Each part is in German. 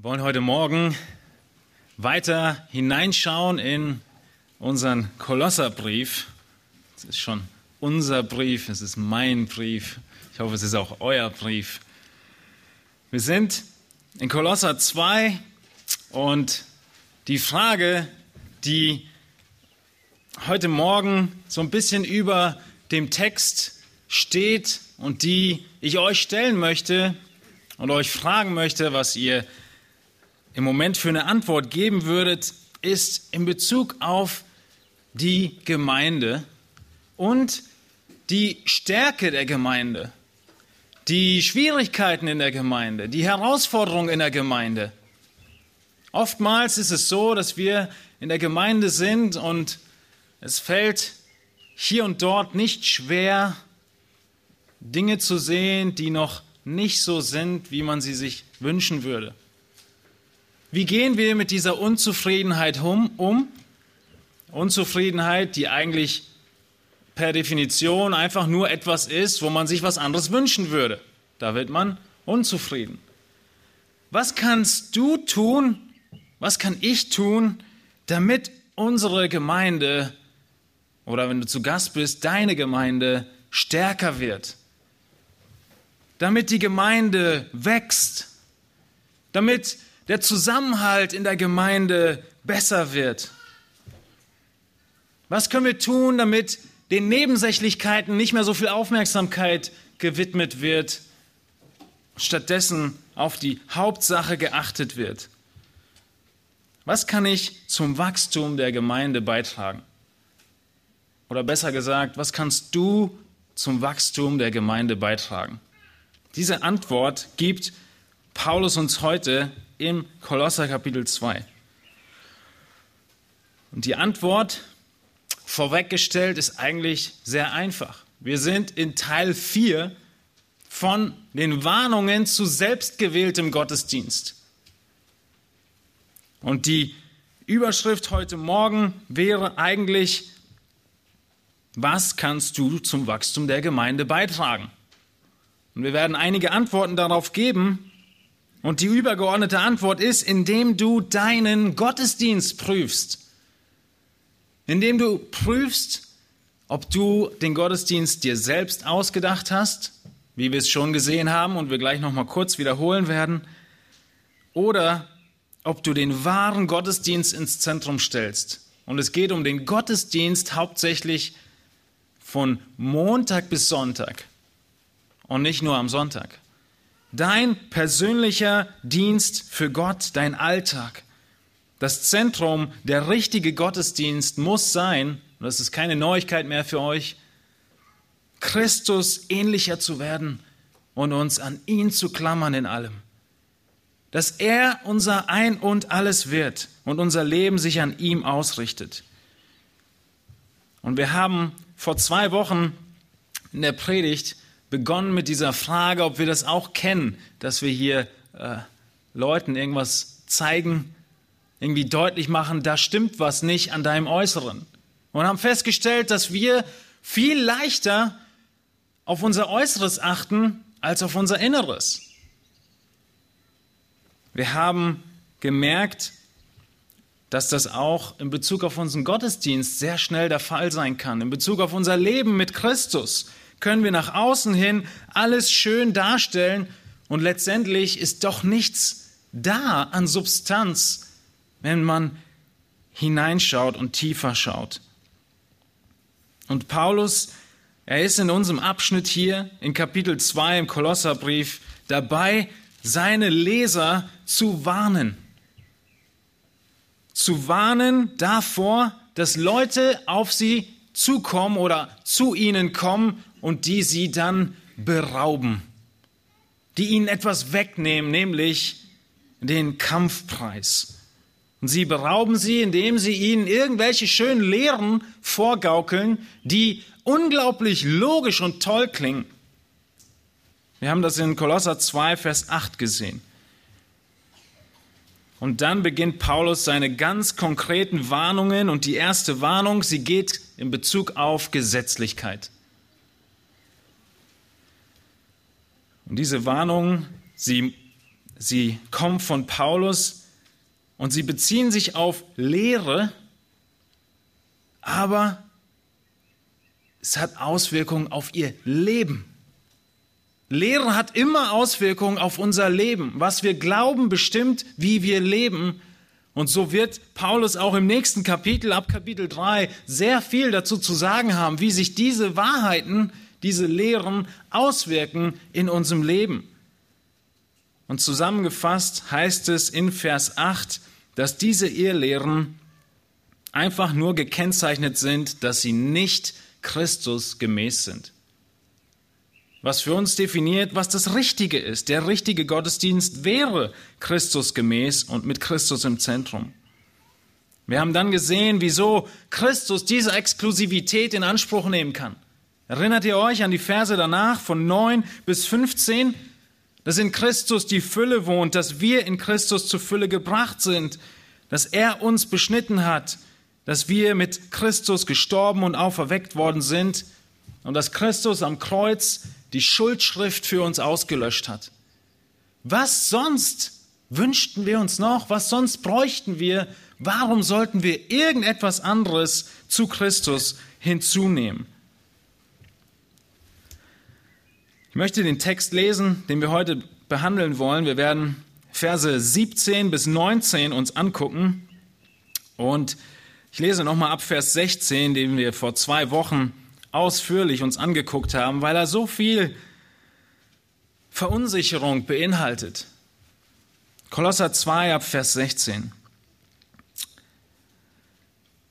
Wir wollen heute Morgen weiter hineinschauen in unseren Kolosserbrief. Es ist schon unser Brief, es ist mein Brief. Ich hoffe, es ist auch euer Brief. Wir sind in Kolosser 2 und die Frage, die heute Morgen so ein bisschen über dem Text steht und die ich euch stellen möchte und euch fragen möchte, was ihr im Moment für eine Antwort geben würdet, ist in Bezug auf die Gemeinde und die Stärke der Gemeinde, die Schwierigkeiten in der Gemeinde, die Herausforderungen in der Gemeinde. Oftmals ist es so, dass wir in der Gemeinde sind und es fällt hier und dort nicht schwer, Dinge zu sehen, die noch nicht so sind, wie man sie sich wünschen würde. Wie gehen wir mit dieser Unzufriedenheit um? Unzufriedenheit, die eigentlich per Definition einfach nur etwas ist, wo man sich was anderes wünschen würde. Da wird man unzufrieden. Was kannst du tun, was kann ich tun, damit unsere Gemeinde oder wenn du zu Gast bist, deine Gemeinde stärker wird? Damit die Gemeinde wächst, damit der Zusammenhalt in der Gemeinde besser wird? Was können wir tun, damit den Nebensächlichkeiten nicht mehr so viel Aufmerksamkeit gewidmet wird, stattdessen auf die Hauptsache geachtet wird? Was kann ich zum Wachstum der Gemeinde beitragen? Oder besser gesagt, was kannst du zum Wachstum der Gemeinde beitragen? Diese Antwort gibt Paulus uns heute im Kolosser Kapitel 2. Und die Antwort vorweggestellt ist eigentlich sehr einfach. Wir sind in Teil 4 von den Warnungen zu selbstgewähltem Gottesdienst. Und die Überschrift heute Morgen wäre eigentlich, was kannst du zum Wachstum der Gemeinde beitragen? Und wir werden einige Antworten darauf geben, und die übergeordnete Antwort ist, indem du deinen Gottesdienst prüfst. Indem du prüfst, ob du den Gottesdienst dir selbst ausgedacht hast, wie wir es schon gesehen haben und wir gleich noch mal kurz wiederholen werden, oder ob du den wahren Gottesdienst ins Zentrum stellst. Und es geht um den Gottesdienst hauptsächlich von Montag bis Sonntag und nicht nur am Sonntag. Dein persönlicher Dienst für Gott, dein Alltag. Das Zentrum, der richtige Gottesdienst muss sein, und das ist keine Neuigkeit mehr für euch, Christus ähnlicher zu werden und uns an ihn zu klammern in allem. Dass er unser Ein und alles wird und unser Leben sich an ihm ausrichtet. Und wir haben vor zwei Wochen in der Predigt begonnen mit dieser Frage, ob wir das auch kennen, dass wir hier äh, Leuten irgendwas zeigen, irgendwie deutlich machen, da stimmt was nicht an deinem Äußeren. Und haben festgestellt, dass wir viel leichter auf unser Äußeres achten als auf unser Inneres. Wir haben gemerkt, dass das auch in Bezug auf unseren Gottesdienst sehr schnell der Fall sein kann, in Bezug auf unser Leben mit Christus können wir nach außen hin alles schön darstellen und letztendlich ist doch nichts da an Substanz, wenn man hineinschaut und tiefer schaut. Und Paulus, er ist in unserem Abschnitt hier in Kapitel 2 im Kolosserbrief dabei, seine Leser zu warnen. Zu warnen davor, dass Leute auf sie zukommen oder zu ihnen kommen und die sie dann berauben, die ihnen etwas wegnehmen, nämlich den Kampfpreis. Und sie berauben sie, indem sie ihnen irgendwelche schönen Lehren vorgaukeln, die unglaublich logisch und toll klingen. Wir haben das in Kolosser 2, Vers 8 gesehen. Und dann beginnt Paulus seine ganz konkreten Warnungen und die erste Warnung, sie geht in Bezug auf Gesetzlichkeit. Und diese Warnung, sie sie kommen von Paulus und sie beziehen sich auf Lehre, aber es hat Auswirkungen auf ihr Leben. Lehre hat immer Auswirkungen auf unser Leben. Was wir glauben, bestimmt, wie wir leben. Und so wird Paulus auch im nächsten Kapitel, ab Kapitel 3, sehr viel dazu zu sagen haben, wie sich diese Wahrheiten, diese Lehren auswirken in unserem Leben. Und zusammengefasst heißt es in Vers 8, dass diese Irrlehren einfach nur gekennzeichnet sind, dass sie nicht Christus gemäß sind was für uns definiert, was das Richtige ist. Der richtige Gottesdienst wäre Christus gemäß und mit Christus im Zentrum. Wir haben dann gesehen, wieso Christus diese Exklusivität in Anspruch nehmen kann. Erinnert ihr euch an die Verse danach von 9 bis 15? Dass in Christus die Fülle wohnt, dass wir in Christus zur Fülle gebracht sind, dass er uns beschnitten hat, dass wir mit Christus gestorben und auferweckt worden sind und dass Christus am Kreuz die Schuldschrift für uns ausgelöscht hat. Was sonst wünschten wir uns noch? Was sonst bräuchten wir? Warum sollten wir irgendetwas anderes zu Christus hinzunehmen? Ich möchte den Text lesen, den wir heute behandeln wollen. Wir werden Verse 17 bis 19 uns angucken. Und ich lese nochmal ab Vers 16, den wir vor zwei Wochen ausführlich uns angeguckt haben, weil er so viel Verunsicherung beinhaltet. Kolosser 2 ab Vers 16.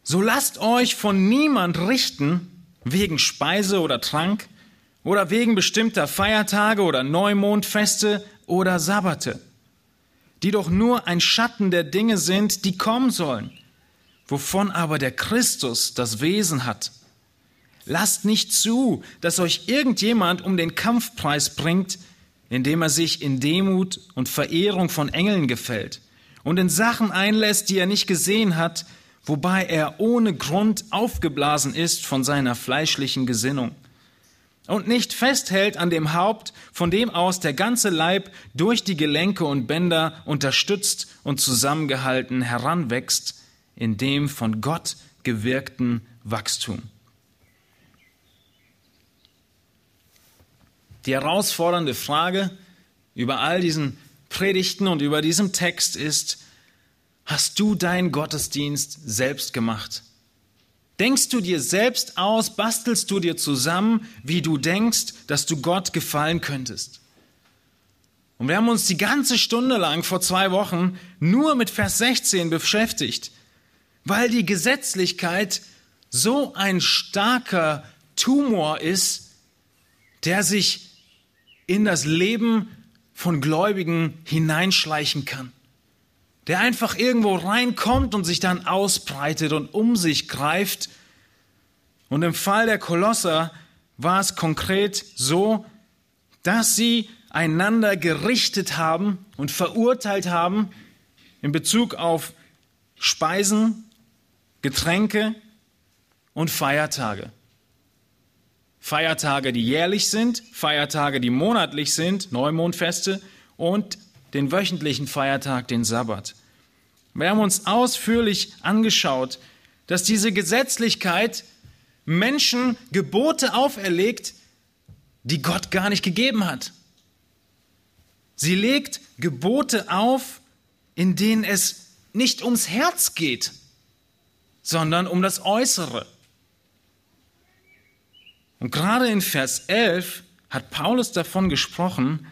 So lasst euch von niemand richten wegen Speise oder Trank oder wegen bestimmter Feiertage oder Neumondfeste oder Sabbate, die doch nur ein Schatten der Dinge sind, die kommen sollen, wovon aber der Christus das Wesen hat. Lasst nicht zu, dass euch irgendjemand um den Kampfpreis bringt, indem er sich in Demut und Verehrung von Engeln gefällt und in Sachen einlässt, die er nicht gesehen hat, wobei er ohne Grund aufgeblasen ist von seiner fleischlichen Gesinnung und nicht festhält an dem Haupt, von dem aus der ganze Leib durch die Gelenke und Bänder unterstützt und zusammengehalten heranwächst in dem von Gott gewirkten Wachstum. Die herausfordernde Frage über all diesen Predigten und über diesem Text ist, hast du deinen Gottesdienst selbst gemacht? Denkst du dir selbst aus, bastelst du dir zusammen, wie du denkst, dass du Gott gefallen könntest? Und wir haben uns die ganze Stunde lang vor zwei Wochen nur mit Vers 16 beschäftigt, weil die Gesetzlichkeit so ein starker Tumor ist, der sich in das Leben von Gläubigen hineinschleichen kann. Der einfach irgendwo reinkommt und sich dann ausbreitet und um sich greift. Und im Fall der Kolosser war es konkret so, dass sie einander gerichtet haben und verurteilt haben in Bezug auf Speisen, Getränke und Feiertage. Feiertage, die jährlich sind, Feiertage, die monatlich sind, Neumondfeste und den wöchentlichen Feiertag, den Sabbat. Wir haben uns ausführlich angeschaut, dass diese Gesetzlichkeit Menschen Gebote auferlegt, die Gott gar nicht gegeben hat. Sie legt Gebote auf, in denen es nicht ums Herz geht, sondern um das Äußere. Und gerade in Vers 11 hat Paulus davon gesprochen,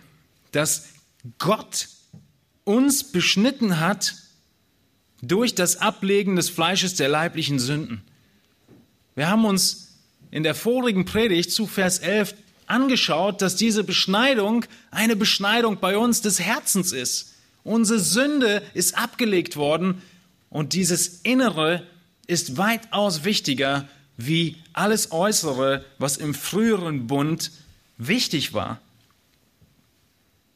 dass Gott uns beschnitten hat durch das Ablegen des Fleisches der leiblichen Sünden. Wir haben uns in der vorigen Predigt zu Vers 11 angeschaut, dass diese Beschneidung eine Beschneidung bei uns des Herzens ist. Unsere Sünde ist abgelegt worden und dieses Innere ist weitaus wichtiger wie alles Äußere, was im früheren Bund wichtig war.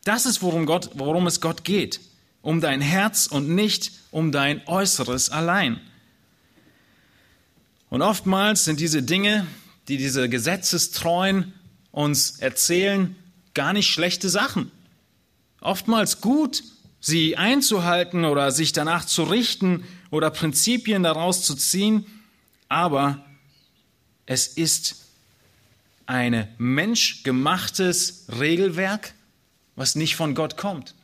Das ist, worum, Gott, worum es Gott geht. Um dein Herz und nicht um dein Äußeres allein. Und oftmals sind diese Dinge, die diese Gesetzestreuen uns erzählen, gar nicht schlechte Sachen. oftmals gut, sie einzuhalten oder sich danach zu richten oder Prinzipien daraus zu ziehen, aber es ist ein menschgemachtes Regelwerk, was nicht von Gott kommt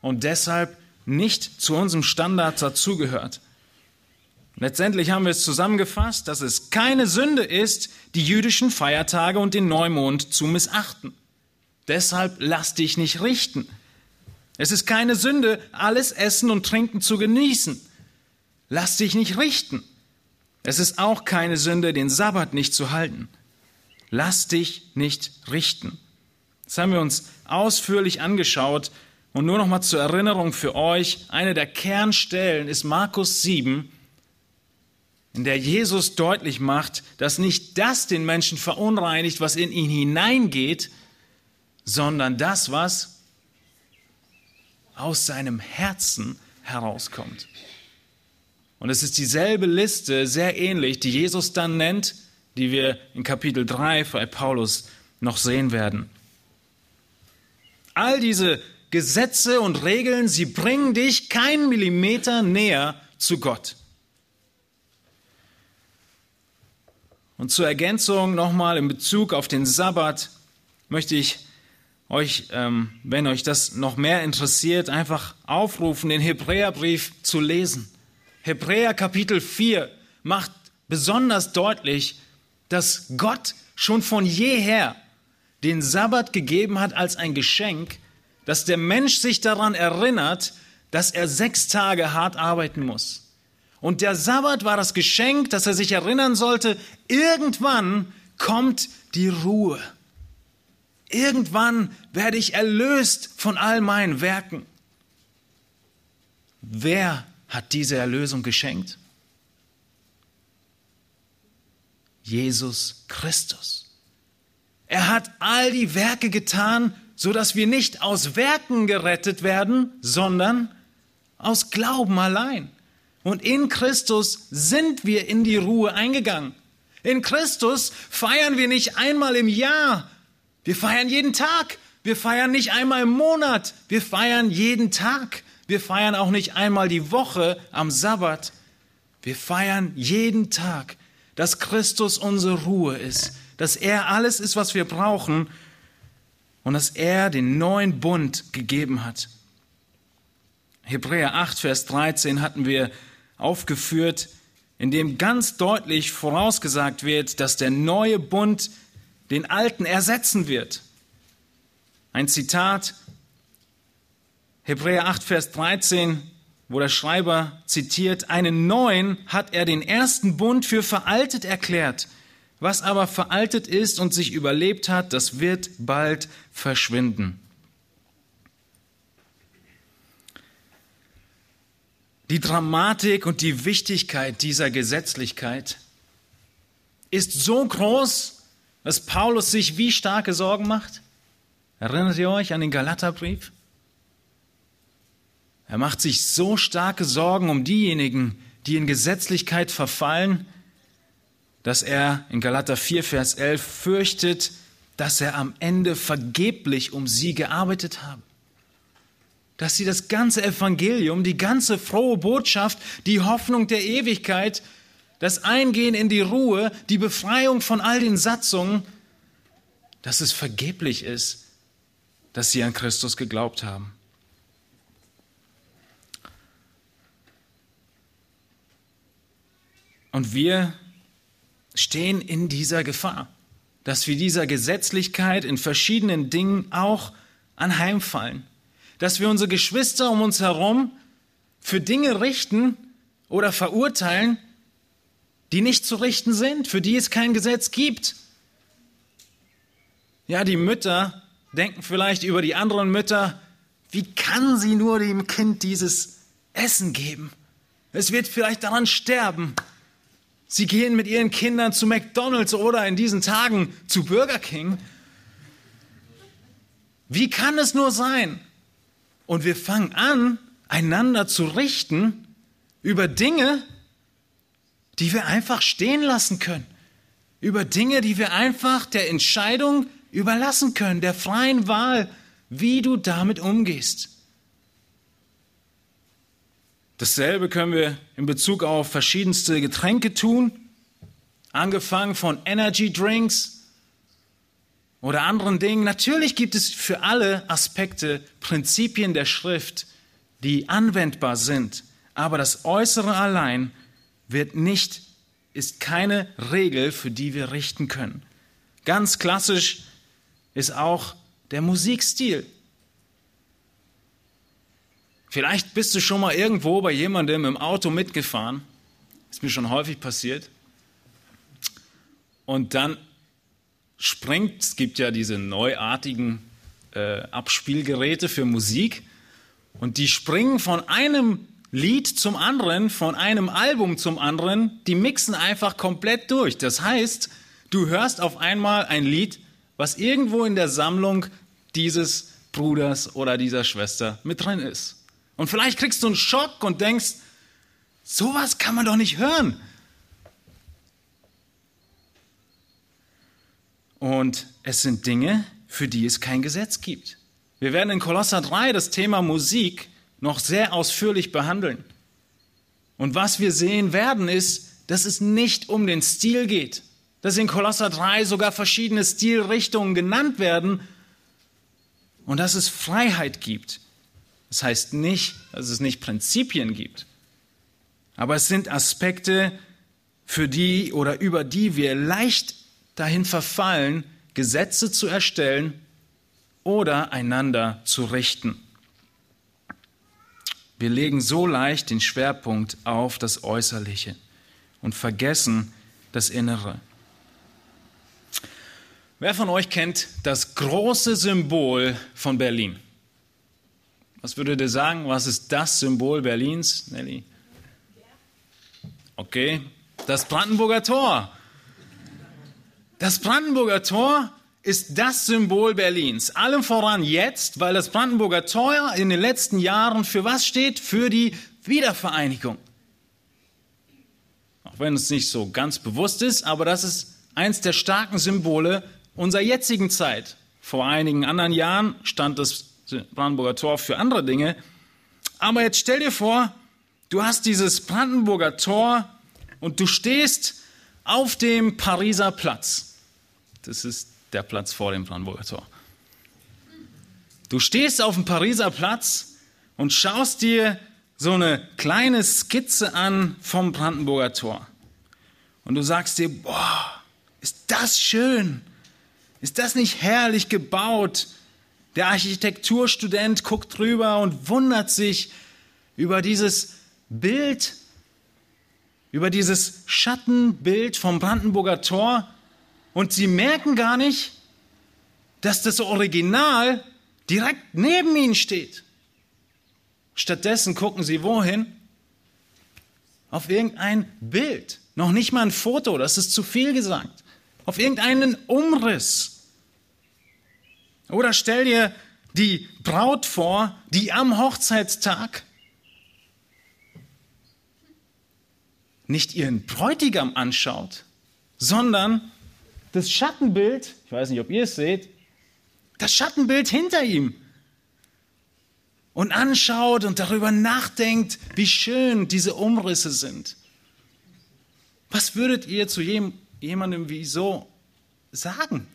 und deshalb nicht zu unserem Standard dazugehört. Letztendlich haben wir es zusammengefasst, dass es keine Sünde ist, die jüdischen Feiertage und den Neumond zu missachten. Deshalb lass dich nicht richten. Es ist keine Sünde, alles Essen und Trinken zu genießen. Lass dich nicht richten. Es ist auch keine Sünde, den Sabbat nicht zu halten. Lass dich nicht richten. Das haben wir uns ausführlich angeschaut. Und nur noch mal zur Erinnerung für euch, eine der Kernstellen ist Markus 7, in der Jesus deutlich macht, dass nicht das den Menschen verunreinigt, was in ihn hineingeht, sondern das, was aus seinem Herzen herauskommt. Und es ist dieselbe Liste, sehr ähnlich, die Jesus dann nennt, die wir in Kapitel 3 bei Paulus noch sehen werden. All diese Gesetze und Regeln, sie bringen dich keinen Millimeter näher zu Gott. Und zur Ergänzung nochmal in Bezug auf den Sabbat möchte ich euch, ähm, wenn euch das noch mehr interessiert, einfach aufrufen, den Hebräerbrief zu lesen. Hebräer Kapitel 4 macht besonders deutlich, dass Gott schon von jeher den Sabbat gegeben hat als ein Geschenk, dass der Mensch sich daran erinnert, dass er sechs Tage hart arbeiten muss. Und der Sabbat war das Geschenk, dass er sich erinnern sollte, irgendwann kommt die Ruhe. Irgendwann werde ich erlöst von all meinen Werken. Wer hat diese Erlösung geschenkt? Jesus Christus. Er hat all die Werke getan, so dass wir nicht aus Werken gerettet werden, sondern aus Glauben allein. Und in Christus sind wir in die Ruhe eingegangen. In Christus feiern wir nicht einmal im Jahr. Wir feiern jeden Tag. Wir feiern nicht einmal im Monat. Wir feiern jeden Tag. Wir feiern auch nicht einmal die Woche am Sabbat. Wir feiern jeden Tag, dass Christus unsere Ruhe ist, dass er alles ist, was wir brauchen und dass er den neuen Bund gegeben hat. Hebräer 8, Vers 13 hatten wir aufgeführt, in dem ganz deutlich vorausgesagt wird, dass der neue Bund den alten ersetzen wird. Ein Zitat, Hebräer 8, Vers 13, wo der Schreiber zitiert, einen neuen hat er den ersten Bund für veraltet erklärt. Was aber veraltet ist und sich überlebt hat, das wird bald verschwinden. Die Dramatik und die Wichtigkeit dieser Gesetzlichkeit ist so groß, dass Paulus sich wie starke Sorgen macht. Erinnert ihr euch an den Galaterbrief? Er macht sich so starke Sorgen um diejenigen, die in Gesetzlichkeit verfallen, dass er in Galater 4, Vers 11 fürchtet, dass er am Ende vergeblich um sie gearbeitet habe dass sie das ganze Evangelium, die ganze frohe Botschaft, die Hoffnung der Ewigkeit, das Eingehen in die Ruhe, die Befreiung von all den Satzungen, dass es vergeblich ist, dass sie an Christus geglaubt haben. Und wir stehen in dieser Gefahr, dass wir dieser Gesetzlichkeit in verschiedenen Dingen auch anheimfallen dass wir unsere Geschwister um uns herum für Dinge richten oder verurteilen, die nicht zu richten sind, für die es kein Gesetz gibt. Ja, die Mütter denken vielleicht über die anderen Mütter, wie kann sie nur dem Kind dieses Essen geben? Es wird vielleicht daran sterben. Sie gehen mit ihren Kindern zu McDonald's oder in diesen Tagen zu Burger King. Wie kann es nur sein, und wir fangen an, einander zu richten über Dinge, die wir einfach stehen lassen können. Über Dinge, die wir einfach der Entscheidung überlassen können, der freien Wahl, wie du damit umgehst. Dasselbe können wir in Bezug auf verschiedenste Getränke tun, angefangen von Energy Drinks oder anderen Dingen. Natürlich gibt es für alle Aspekte Prinzipien der Schrift, die anwendbar sind, aber das Äußere allein wird nicht, ist keine Regel, für die wir richten können. Ganz klassisch ist auch der Musikstil. Vielleicht bist du schon mal irgendwo bei jemandem im Auto mitgefahren. Ist mir schon häufig passiert. Und dann springt, es gibt ja diese neuartigen äh, Abspielgeräte für Musik, und die springen von einem Lied zum anderen, von einem Album zum anderen, die mixen einfach komplett durch. Das heißt, du hörst auf einmal ein Lied, was irgendwo in der Sammlung dieses Bruders oder dieser Schwester mit drin ist. Und vielleicht kriegst du einen Schock und denkst, sowas kann man doch nicht hören. Und es sind Dinge, für die es kein Gesetz gibt. Wir werden in Kolosser 3 das Thema Musik noch sehr ausführlich behandeln. Und was wir sehen werden, ist, dass es nicht um den Stil geht. Dass in Kolosser 3 sogar verschiedene Stilrichtungen genannt werden und dass es Freiheit gibt. Das heißt nicht, dass es nicht Prinzipien gibt. Aber es sind Aspekte, für die oder über die wir leicht dahin verfallen, Gesetze zu erstellen oder einander zu richten. Wir legen so leicht den Schwerpunkt auf das Äußerliche und vergessen das Innere. Wer von euch kennt das große Symbol von Berlin? Was würdet ihr sagen? Was ist das Symbol Berlins, Nelly? Okay, das Brandenburger Tor. Das Brandenburger Tor ist das Symbol Berlins. Allem voran jetzt, weil das Brandenburger Tor in den letzten Jahren für was steht? Für die Wiedervereinigung. Auch wenn es nicht so ganz bewusst ist, aber das ist eins der starken Symbole unserer jetzigen Zeit. Vor einigen anderen Jahren stand das Brandenburger Tor für andere Dinge. Aber jetzt stell dir vor, du hast dieses Brandenburger Tor und du stehst auf dem Pariser Platz. Das ist der Platz vor dem Brandenburger Tor. Du stehst auf dem Pariser Platz und schaust dir so eine kleine Skizze an vom Brandenburger Tor. Und du sagst dir, boah, ist das schön. Ist das nicht herrlich gebaut? Der Architekturstudent guckt drüber und wundert sich über dieses Bild, über dieses Schattenbild vom Brandenburger Tor und sie merken gar nicht, dass das Original direkt neben ihnen steht. Stattdessen gucken sie wohin? Auf irgendein Bild. Noch nicht mal ein Foto, das ist zu viel gesagt. Auf irgendeinen Umriss. Oder stell dir die Braut vor, die am Hochzeitstag nicht ihren Bräutigam anschaut, sondern das Schattenbild, ich weiß nicht, ob ihr es seht, das Schattenbild hinter ihm und anschaut und darüber nachdenkt, wie schön diese Umrisse sind. Was würdet ihr zu jemandem wie so sagen?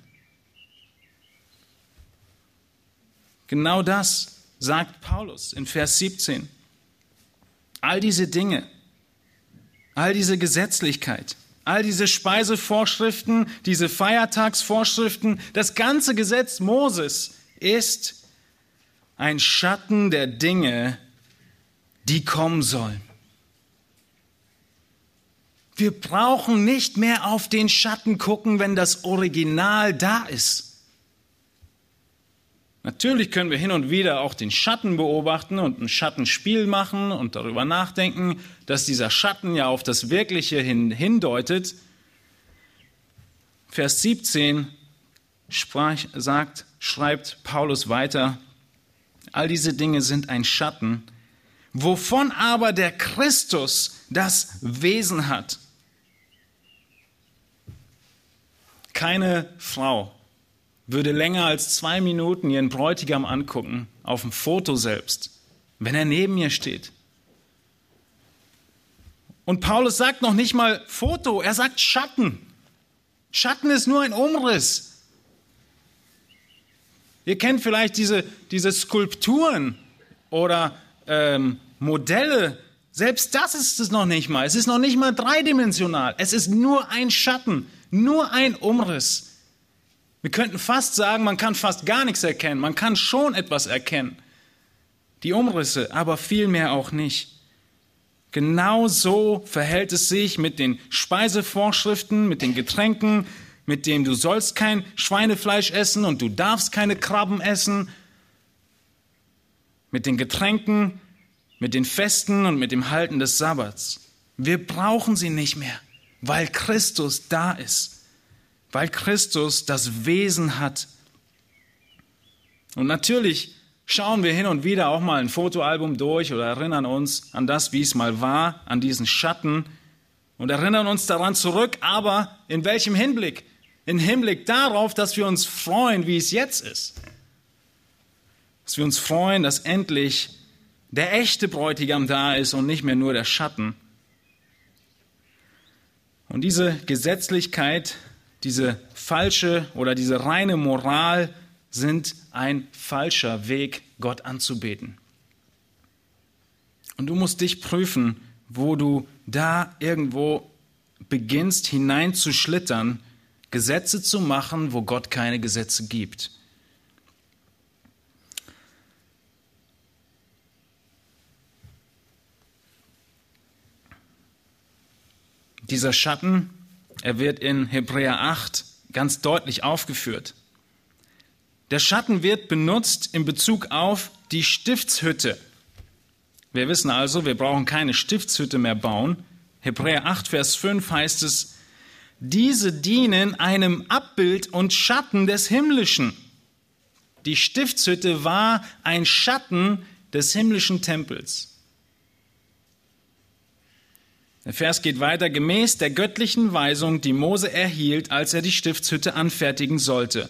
Genau das sagt Paulus in Vers 17. All diese Dinge, all diese Gesetzlichkeit, all diese Speisevorschriften, diese Feiertagsvorschriften, das ganze Gesetz Moses ist ein Schatten der Dinge, die kommen sollen. Wir brauchen nicht mehr auf den Schatten gucken, wenn das Original da ist. Natürlich können wir hin und wieder auch den Schatten beobachten und ein Schattenspiel machen und darüber nachdenken, dass dieser Schatten ja auf das Wirkliche hin, hindeutet. Vers 17 sprach, sagt, schreibt Paulus weiter, all diese Dinge sind ein Schatten, wovon aber der Christus das Wesen hat. Keine Frau würde länger als zwei Minuten ihren Bräutigam angucken, auf dem Foto selbst, wenn er neben ihr steht. Und Paulus sagt noch nicht mal Foto, er sagt Schatten. Schatten ist nur ein Umriss. Ihr kennt vielleicht diese, diese Skulpturen oder ähm, Modelle. Selbst das ist es noch nicht mal. Es ist noch nicht mal dreidimensional. Es ist nur ein Schatten, nur ein Umriss. Wir könnten fast sagen, man kann fast gar nichts erkennen. Man kann schon etwas erkennen. Die Umrisse, aber vielmehr auch nicht. Genau so verhält es sich mit den Speisevorschriften, mit den Getränken, mit dem du sollst kein Schweinefleisch essen und du darfst keine Krabben essen, mit den Getränken, mit den Festen und mit dem Halten des Sabbats. Wir brauchen sie nicht mehr, weil Christus da ist, weil Christus das Wesen hat. Und natürlich schauen wir hin und wieder auch mal ein Fotoalbum durch oder erinnern uns an das, wie es mal war, an diesen Schatten und erinnern uns daran zurück, aber in welchem Hinblick? In Hinblick darauf, dass wir uns freuen, wie es jetzt ist. Dass wir uns freuen, dass endlich der echte Bräutigam da ist und nicht mehr nur der Schatten. Und diese Gesetzlichkeit, diese falsche oder diese reine Moral sind ein falscher Weg, Gott anzubeten. Und du musst dich prüfen, wo du da irgendwo beginnst hineinzuschlittern, Gesetze zu machen, wo Gott keine Gesetze gibt. Dieser Schatten, er wird in Hebräer 8 ganz deutlich aufgeführt. Der Schatten wird benutzt in Bezug auf die Stiftshütte. Wir wissen also, wir brauchen keine Stiftshütte mehr bauen. Hebräer 8, Vers 5 heißt es, diese dienen einem Abbild und Schatten des Himmlischen. Die Stiftshütte war ein Schatten des himmlischen Tempels. Der Vers geht weiter, gemäß der göttlichen Weisung, die Mose erhielt, als er die Stiftshütte anfertigen sollte.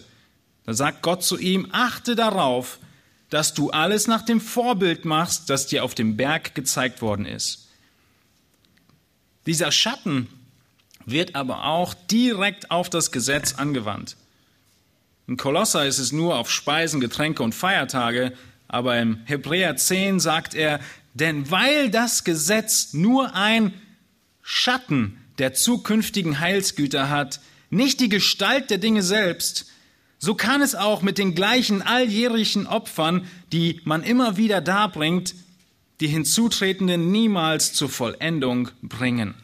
Da sagt Gott zu ihm, achte darauf, dass du alles nach dem Vorbild machst, das dir auf dem Berg gezeigt worden ist. Dieser Schatten wird aber auch direkt auf das Gesetz angewandt. In Kolosser ist es nur auf Speisen, Getränke und Feiertage, aber im Hebräer 10 sagt er, denn weil das Gesetz nur ein Schatten der zukünftigen Heilsgüter hat, nicht die Gestalt der Dinge selbst, so kann es auch mit den gleichen alljährlichen Opfern, die man immer wieder darbringt, die Hinzutretenden niemals zur Vollendung bringen.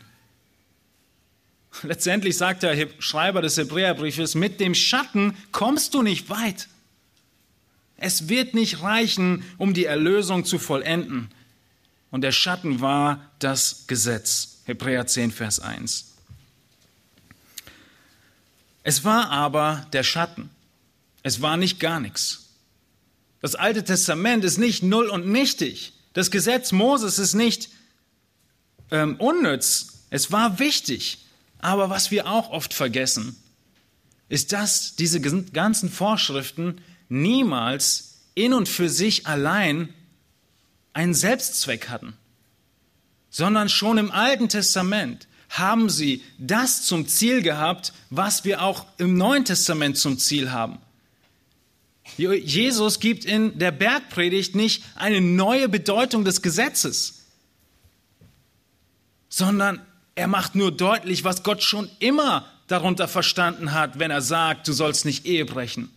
Letztendlich sagt der Schreiber des Hebräerbriefes, mit dem Schatten kommst du nicht weit. Es wird nicht reichen, um die Erlösung zu vollenden. Und der Schatten war das Gesetz. Hebräer 10, Vers 1. Es war aber der Schatten. Es war nicht gar nichts. Das Alte Testament ist nicht null und nichtig. Das Gesetz Moses ist nicht ähm, unnütz. Es war wichtig. Aber was wir auch oft vergessen, ist, dass diese ganzen Vorschriften niemals in und für sich allein einen Selbstzweck hatten, sondern schon im Alten Testament haben sie das zum Ziel gehabt, was wir auch im Neuen Testament zum Ziel haben. Jesus gibt in der Bergpredigt nicht eine neue Bedeutung des Gesetzes, sondern er macht nur deutlich, was Gott schon immer darunter verstanden hat, wenn er sagt, du sollst nicht Ehe brechen,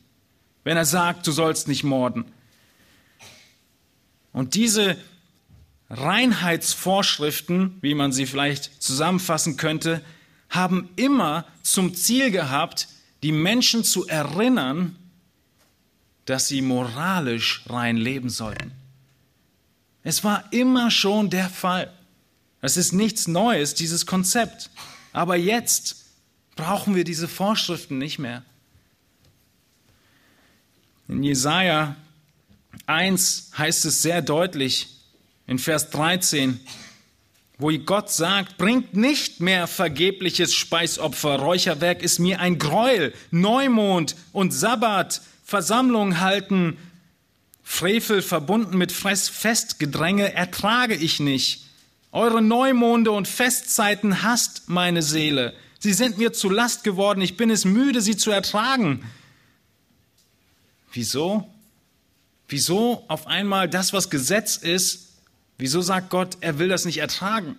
wenn er sagt, du sollst nicht morden. Und diese Reinheitsvorschriften, wie man sie vielleicht zusammenfassen könnte, haben immer zum Ziel gehabt, die Menschen zu erinnern, dass sie moralisch rein leben sollten. Es war immer schon der Fall. Es ist nichts Neues, dieses Konzept. Aber jetzt brauchen wir diese Vorschriften nicht mehr. In Jesaja 1 heißt es sehr deutlich in Vers 13: wo Gott sagt, bringt nicht mehr vergebliches Speisopfer, Räucherwerk ist mir ein Gräuel, Neumond und Sabbat, Versammlung halten, Frevel verbunden mit Festgedränge ertrage ich nicht. Eure Neumonde und Festzeiten hasst meine Seele. Sie sind mir zu Last geworden, ich bin es müde, sie zu ertragen. Wieso? Wieso auf einmal das, was Gesetz ist, wieso sagt Gott, er will das nicht ertragen?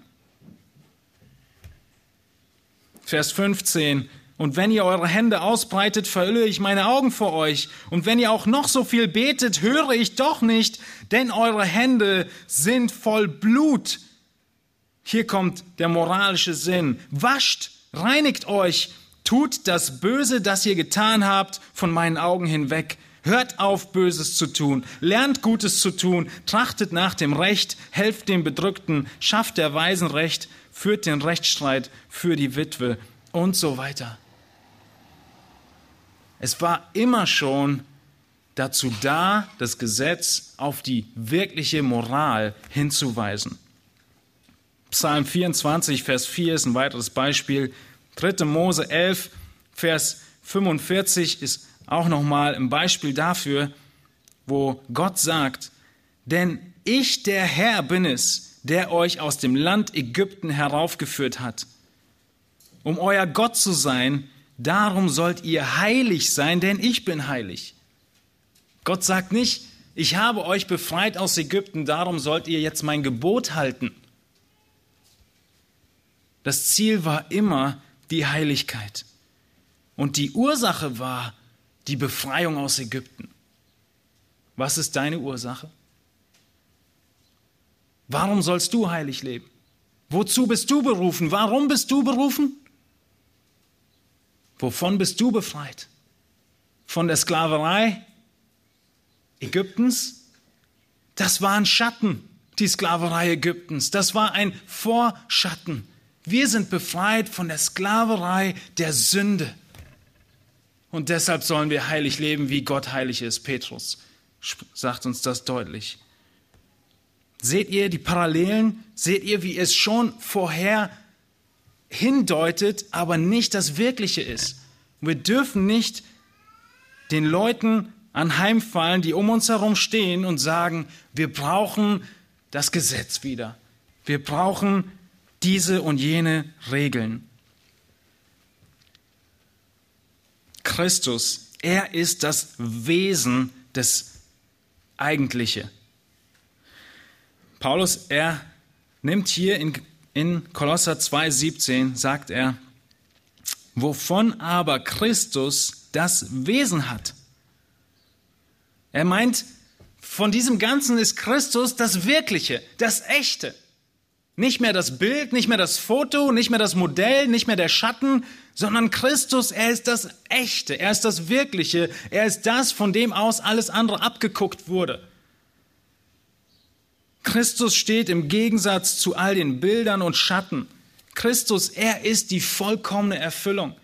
Vers 15. Und wenn ihr eure Hände ausbreitet, verhülle ich meine Augen vor euch. Und wenn ihr auch noch so viel betet, höre ich doch nicht, denn eure Hände sind voll Blut. Hier kommt der moralische Sinn. Wascht, reinigt euch, tut das Böse, das ihr getan habt, von meinen Augen hinweg. Hört auf, Böses zu tun, lernt Gutes zu tun, trachtet nach dem Recht, helft dem Bedrückten, schafft der Weisen Recht, führt den Rechtsstreit für die Witwe und so weiter. Es war immer schon dazu da, das Gesetz auf die wirkliche Moral hinzuweisen. Psalm 24, Vers 4 ist ein weiteres Beispiel. 3. Mose 11, Vers 45 ist auch nochmal ein Beispiel dafür, wo Gott sagt, denn ich, der Herr, bin es, der euch aus dem Land Ägypten heraufgeführt hat. Um euer Gott zu sein, darum sollt ihr heilig sein, denn ich bin heilig. Gott sagt nicht, ich habe euch befreit aus Ägypten, darum sollt ihr jetzt mein Gebot halten. Das Ziel war immer die Heiligkeit. Und die Ursache war die Befreiung aus Ägypten. Was ist deine Ursache? Warum sollst du heilig leben? Wozu bist du berufen? Warum bist du berufen? Wovon bist du befreit? Von der Sklaverei Ägyptens? Das war ein Schatten, die Sklaverei Ägyptens. Das war ein Vorschatten. Wir sind befreit von der Sklaverei der Sünde. Und deshalb sollen wir heilig leben, wie Gott heilig ist. Petrus sagt uns das deutlich. Seht ihr die Parallelen? Seht ihr, wie es schon vorher hindeutet, aber nicht das Wirkliche ist? Wir dürfen nicht den Leuten anheimfallen, die um uns herum stehen und sagen, wir brauchen das Gesetz wieder. Wir brauchen diese und jene Regeln. Christus, er ist das Wesen, das Eigentliche. Paulus, er nimmt hier in, in Kolosser 2,17, sagt er, wovon aber Christus das Wesen hat. Er meint, von diesem Ganzen ist Christus das Wirkliche, das Echte. Nicht mehr das Bild, nicht mehr das Foto, nicht mehr das Modell, nicht mehr der Schatten, sondern Christus, er ist das Echte, er ist das Wirkliche, er ist das, von dem aus alles andere abgeguckt wurde. Christus steht im Gegensatz zu all den Bildern und Schatten. Christus, er ist die vollkommene Erfüllung.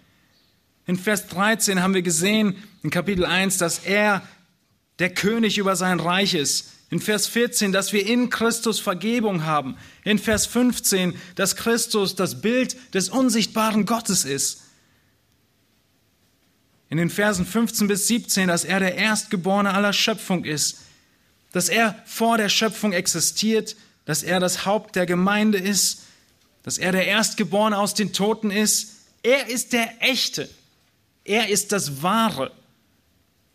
In Vers 13 haben wir gesehen, in Kapitel 1, dass er der König über sein Reich ist. In Vers 14, dass wir in Christus Vergebung haben. In Vers 15, dass Christus das Bild des unsichtbaren Gottes ist. In den Versen 15 bis 17, dass er der Erstgeborene aller Schöpfung ist. Dass er vor der Schöpfung existiert. Dass er das Haupt der Gemeinde ist. Dass er der Erstgeborene aus den Toten ist. Er ist der Echte. Er ist das Wahre.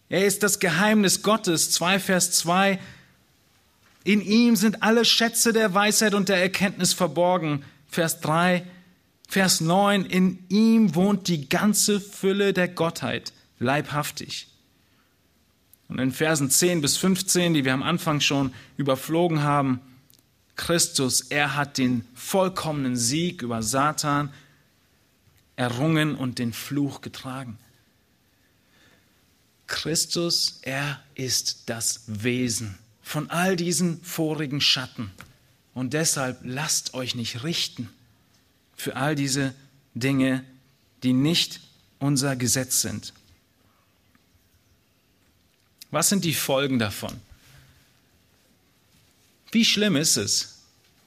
Er ist das Geheimnis Gottes. 2 Vers 2 in ihm sind alle Schätze der Weisheit und der Erkenntnis verborgen. Vers 3, Vers 9, in ihm wohnt die ganze Fülle der Gottheit, leibhaftig. Und in Versen 10 bis 15, die wir am Anfang schon überflogen haben, Christus, er hat den vollkommenen Sieg über Satan errungen und den Fluch getragen. Christus, er ist das Wesen von all diesen vorigen Schatten. Und deshalb lasst euch nicht richten für all diese Dinge, die nicht unser Gesetz sind. Was sind die Folgen davon? Wie schlimm ist es,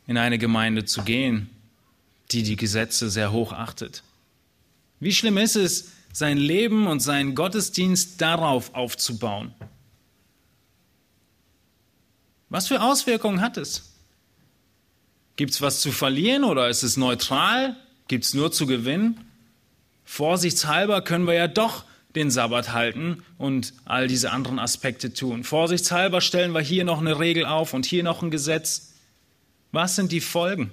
in eine Gemeinde zu gehen, die die Gesetze sehr hoch achtet? Wie schlimm ist es, sein Leben und seinen Gottesdienst darauf aufzubauen? Was für Auswirkungen hat es? Gibt es was zu verlieren oder ist es neutral? Gibt es nur zu gewinnen? Vorsichtshalber können wir ja doch den Sabbat halten und all diese anderen Aspekte tun. Vorsichtshalber stellen wir hier noch eine Regel auf und hier noch ein Gesetz. Was sind die Folgen?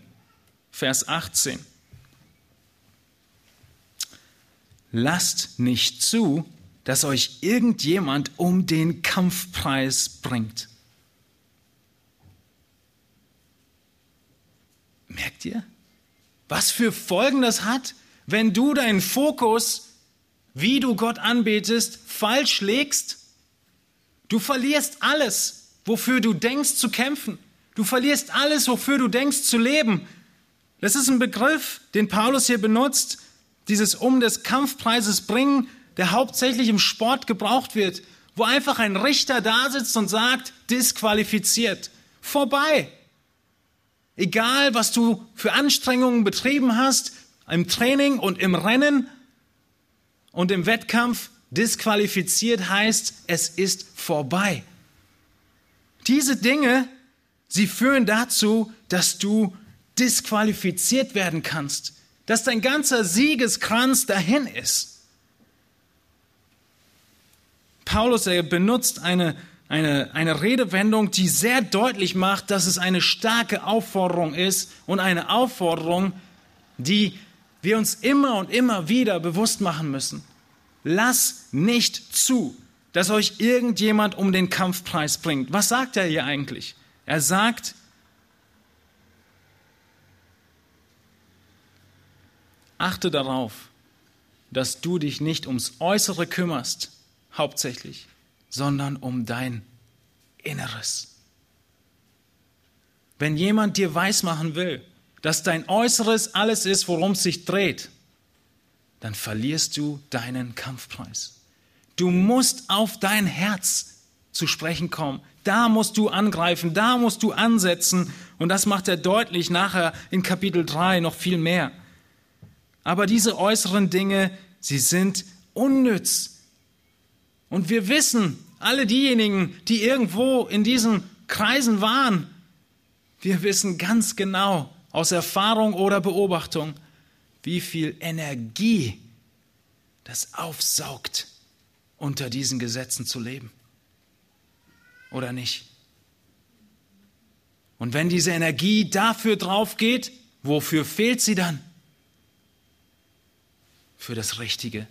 Vers 18. Lasst nicht zu, dass euch irgendjemand um den Kampfpreis bringt. Merkt ihr, was für Folgen das hat, wenn du deinen Fokus, wie du Gott anbetest, falsch legst? Du verlierst alles, wofür du denkst zu kämpfen. Du verlierst alles, wofür du denkst zu leben. Das ist ein Begriff, den Paulus hier benutzt, dieses um des Kampfpreises bringen, der hauptsächlich im Sport gebraucht wird, wo einfach ein Richter da sitzt und sagt, disqualifiziert, vorbei. Egal, was du für Anstrengungen betrieben hast, im Training und im Rennen und im Wettkampf, disqualifiziert heißt, es ist vorbei. Diese Dinge, sie führen dazu, dass du disqualifiziert werden kannst, dass dein ganzer Siegeskranz dahin ist. Paulus, er benutzt eine eine, eine Redewendung, die sehr deutlich macht, dass es eine starke Aufforderung ist und eine Aufforderung, die wir uns immer und immer wieder bewusst machen müssen. Lass nicht zu, dass euch irgendjemand um den Kampfpreis bringt. Was sagt er hier eigentlich? Er sagt, achte darauf, dass du dich nicht ums Äußere kümmerst, hauptsächlich, sondern um dein Inneres. Wenn jemand dir weismachen will, dass dein Äußeres alles ist, worum es sich dreht, dann verlierst du deinen Kampfpreis. Du musst auf dein Herz zu sprechen kommen. Da musst du angreifen, da musst du ansetzen. Und das macht er deutlich nachher in Kapitel 3 noch viel mehr. Aber diese äußeren Dinge, sie sind unnütz. Und wir wissen, alle diejenigen, die irgendwo in diesen Kreisen waren, wir wissen ganz genau aus Erfahrung oder Beobachtung, wie viel Energie das aufsaugt, unter diesen Gesetzen zu leben. Oder nicht? Und wenn diese Energie dafür drauf geht, wofür fehlt sie dann? Für das Richtige,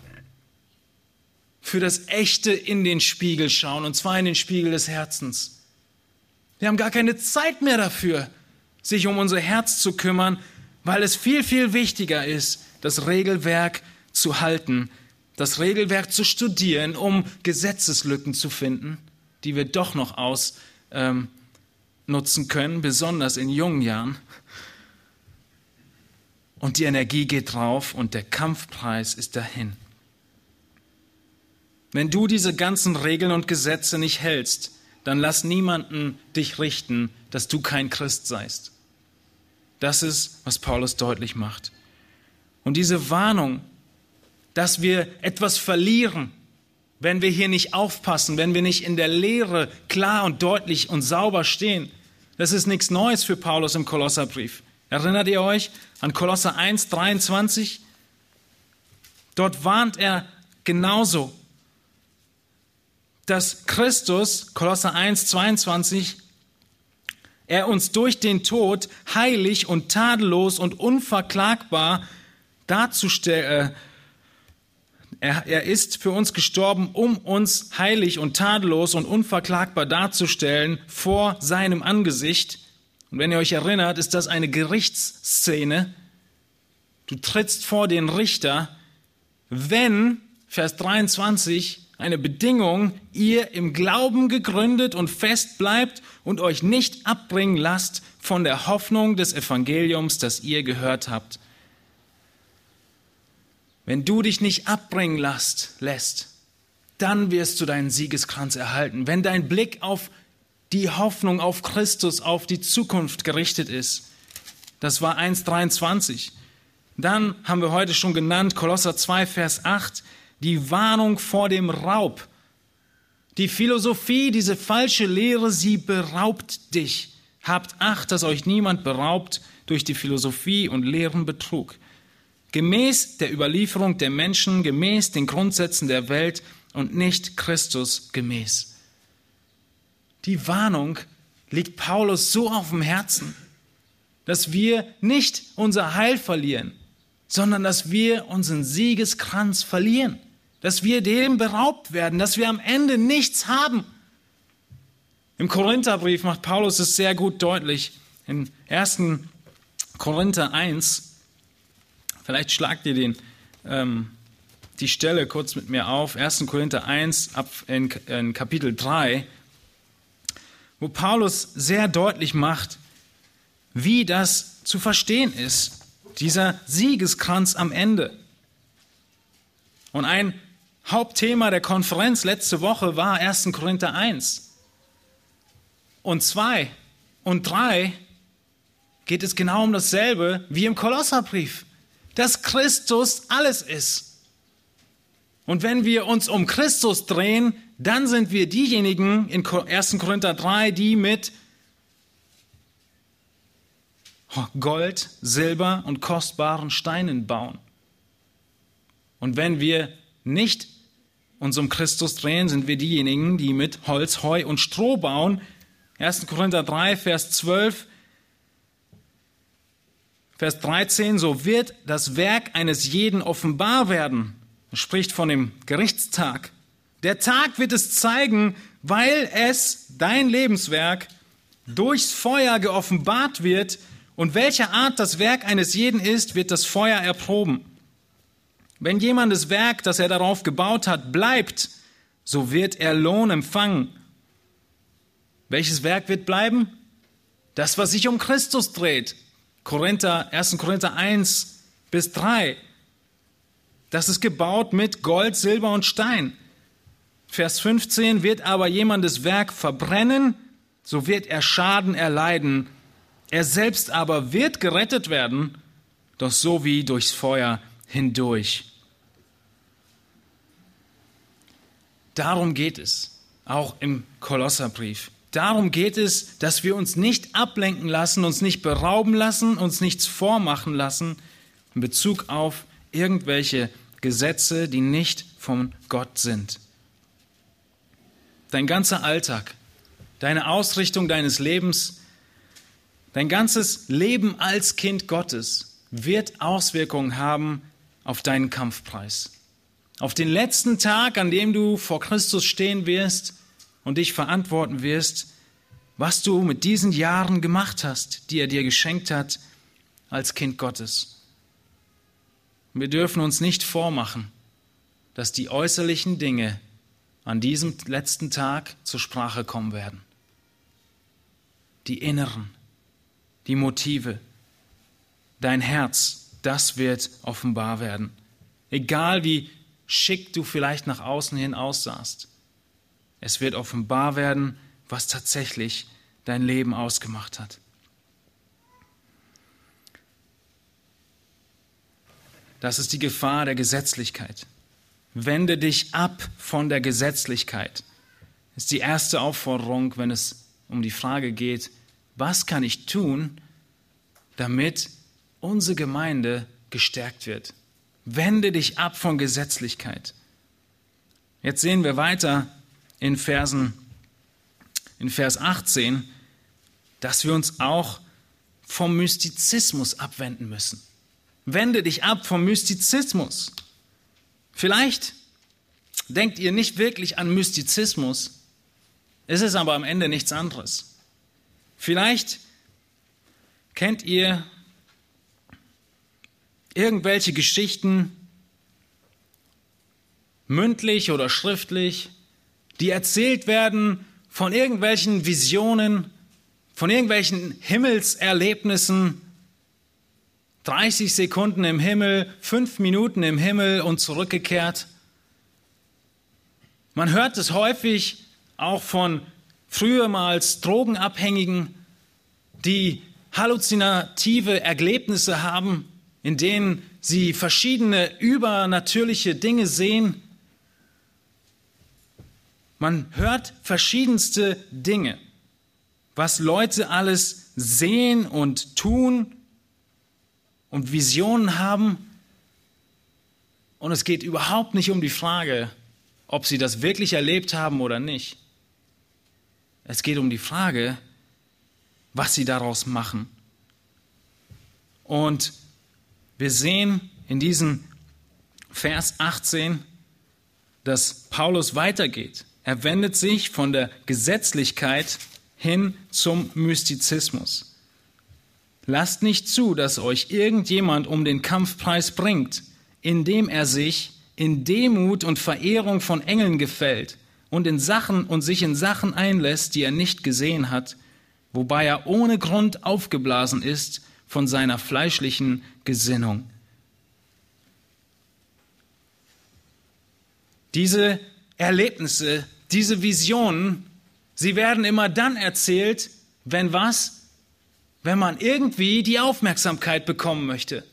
für das Echte in den Spiegel schauen, und zwar in den Spiegel des Herzens. Wir haben gar keine Zeit mehr dafür, sich um unser Herz zu kümmern, weil es viel, viel wichtiger ist, das Regelwerk zu halten, das Regelwerk zu studieren, um Gesetzeslücken zu finden, die wir doch noch ausnutzen ähm, können, besonders in jungen Jahren. Und die Energie geht drauf und der Kampfpreis ist dahin. Wenn du diese ganzen Regeln und Gesetze nicht hältst, dann lass niemanden dich richten, dass du kein Christ seist. Das ist, was Paulus deutlich macht. Und diese Warnung, dass wir etwas verlieren, wenn wir hier nicht aufpassen, wenn wir nicht in der Lehre klar und deutlich und sauber stehen, das ist nichts Neues für Paulus im Kolosserbrief. Erinnert ihr euch an Kolosser 1, 23? Dort warnt er genauso dass Christus, Kolosser 1, 22, er uns durch den Tod heilig und tadellos und unverklagbar darzustellen, äh, er, er ist für uns gestorben, um uns heilig und tadellos und unverklagbar darzustellen vor seinem Angesicht. Und wenn ihr euch erinnert, ist das eine Gerichtsszene. Du trittst vor den Richter, wenn, Vers 23, eine Bedingung, ihr im Glauben gegründet und fest bleibt und euch nicht abbringen lasst von der Hoffnung des Evangeliums, das ihr gehört habt. Wenn du dich nicht abbringen lässt, lässt, dann wirst du deinen Siegeskranz erhalten. Wenn dein Blick auf die Hoffnung auf Christus, auf die Zukunft gerichtet ist, Das war 1,23. Dann haben wir heute schon genannt, Kolosser 2, Vers 8, die Warnung vor dem Raub. Die Philosophie, diese falsche Lehre, sie beraubt dich. Habt Acht, dass euch niemand beraubt durch die Philosophie und leeren Betrug. Gemäß der Überlieferung der Menschen, gemäß den Grundsätzen der Welt und nicht Christus gemäß. Die Warnung liegt Paulus so auf dem Herzen, dass wir nicht unser Heil verlieren, sondern dass wir unseren Siegeskranz verlieren, dass wir dem beraubt werden, dass wir am Ende nichts haben. Im Korintherbrief macht Paulus es sehr gut deutlich. In 1. Korinther 1, vielleicht schlagt ihr den, ähm, die Stelle kurz mit mir auf, 1. Korinther 1 ab in, in Kapitel 3, wo Paulus sehr deutlich macht, wie das zu verstehen ist, dieser Siegeskranz am Ende. Und ein Hauptthema der Konferenz letzte Woche war 1. Korinther 1 und 2 und 3 geht es genau um dasselbe wie im Kolosserbrief, dass Christus alles ist. Und wenn wir uns um Christus drehen, dann sind wir diejenigen in 1. Korinther 3, die mit Gold, Silber und kostbaren Steinen bauen. Und wenn wir nicht uns um Christus drehen, sind wir diejenigen, die mit Holz, Heu und Stroh bauen, 1. Korinther 3, Vers 12. Vers 13, so wird das Werk eines jeden offenbar werden. Er spricht von dem Gerichtstag. Der Tag wird es zeigen, weil es, dein Lebenswerk, durchs Feuer geoffenbart wird. Und welcher Art das Werk eines jeden ist, wird das Feuer erproben. Wenn jemandes Werk, das er darauf gebaut hat, bleibt, so wird er Lohn empfangen. Welches Werk wird bleiben? Das, was sich um Christus dreht. Korinther, 1. Korinther 1 bis 3. Das ist gebaut mit Gold, Silber und Stein. Vers 15, wird aber jemandes Werk verbrennen, so wird er Schaden erleiden. Er selbst aber wird gerettet werden, doch so wie durchs Feuer hindurch. Darum geht es, auch im Kolosserbrief. Darum geht es, dass wir uns nicht ablenken lassen, uns nicht berauben lassen, uns nichts vormachen lassen in Bezug auf irgendwelche Gesetze, die nicht von Gott sind. Dein ganzer Alltag, deine Ausrichtung deines Lebens, dein ganzes Leben als Kind Gottes wird Auswirkungen haben auf deinen Kampfpreis. Auf den letzten Tag, an dem du vor Christus stehen wirst, und dich verantworten wirst, was du mit diesen Jahren gemacht hast, die er dir geschenkt hat als Kind Gottes. Wir dürfen uns nicht vormachen, dass die äußerlichen Dinge an diesem letzten Tag zur Sprache kommen werden. Die inneren, die Motive, dein Herz, das wird offenbar werden. Egal wie schick du vielleicht nach außen hin aussahst. Es wird offenbar werden, was tatsächlich dein Leben ausgemacht hat. Das ist die Gefahr der Gesetzlichkeit. Wende dich ab von der Gesetzlichkeit. Das ist die erste Aufforderung, wenn es um die Frage geht, was kann ich tun, damit unsere Gemeinde gestärkt wird. Wende dich ab von Gesetzlichkeit. Jetzt sehen wir weiter in, Versen, in Vers 18, dass wir uns auch vom Mystizismus abwenden müssen. Wende dich ab vom Mystizismus. Vielleicht denkt ihr nicht wirklich an Mystizismus, es ist aber am Ende nichts anderes. Vielleicht kennt ihr irgendwelche Geschichten, mündlich oder schriftlich, die erzählt werden von irgendwelchen Visionen, von irgendwelchen Himmelserlebnissen. 30 Sekunden im Himmel, fünf Minuten im Himmel und zurückgekehrt. Man hört es häufig auch von frühermals Drogenabhängigen, die halluzinative Erlebnisse haben, in denen sie verschiedene übernatürliche Dinge sehen. Man hört verschiedenste Dinge, was Leute alles sehen und tun und Visionen haben. Und es geht überhaupt nicht um die Frage, ob sie das wirklich erlebt haben oder nicht. Es geht um die Frage, was sie daraus machen. Und wir sehen in diesem Vers 18, dass Paulus weitergeht. Er wendet sich von der Gesetzlichkeit hin zum Mystizismus. Lasst nicht zu, dass euch irgendjemand um den Kampfpreis bringt, indem er sich in Demut und Verehrung von Engeln gefällt und in Sachen und sich in Sachen einlässt, die er nicht gesehen hat, wobei er ohne Grund aufgeblasen ist von seiner fleischlichen Gesinnung. Diese Erlebnisse, diese Visionen, sie werden immer dann erzählt, wenn was? Wenn man irgendwie die Aufmerksamkeit bekommen möchte.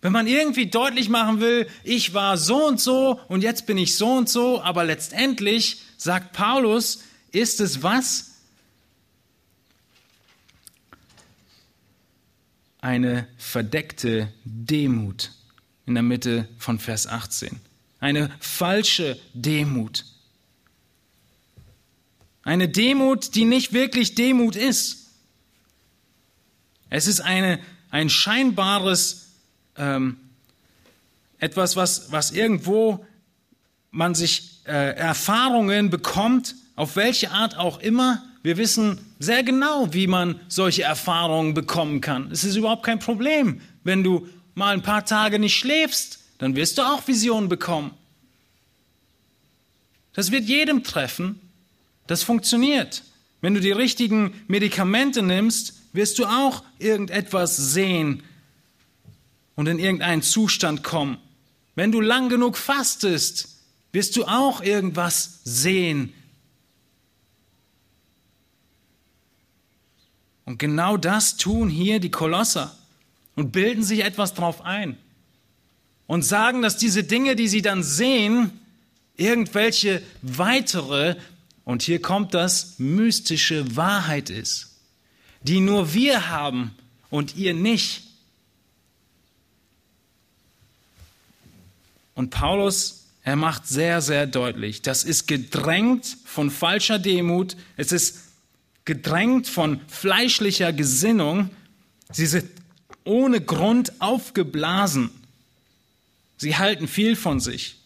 Wenn man irgendwie deutlich machen will, ich war so und so und jetzt bin ich so und so, aber letztendlich, sagt Paulus, ist es was? Eine verdeckte Demut in der Mitte von Vers 18. Eine falsche Demut. Eine Demut, die nicht wirklich Demut ist. Es ist eine, ein scheinbares ähm, etwas, was, was irgendwo man sich äh, Erfahrungen bekommt, auf welche Art auch immer. Wir wissen sehr genau, wie man solche Erfahrungen bekommen kann. Es ist überhaupt kein Problem. Wenn du mal ein paar Tage nicht schläfst, dann wirst du auch Visionen bekommen. Das wird jedem treffen. Das funktioniert. Wenn du die richtigen Medikamente nimmst, wirst du auch irgendetwas sehen, und in irgendeinen Zustand kommen. Wenn du lang genug fastest, wirst du auch irgendwas sehen. Und genau das tun hier die Kolosser und bilden sich etwas drauf ein und sagen, dass diese Dinge, die sie dann sehen, irgendwelche weitere, und hier kommt das, mystische Wahrheit ist, die nur wir haben und ihr nicht. Und Paulus, er macht sehr, sehr deutlich, das ist gedrängt von falscher Demut, es ist gedrängt von fleischlicher Gesinnung, sie sind ohne Grund aufgeblasen. Sie halten viel von sich.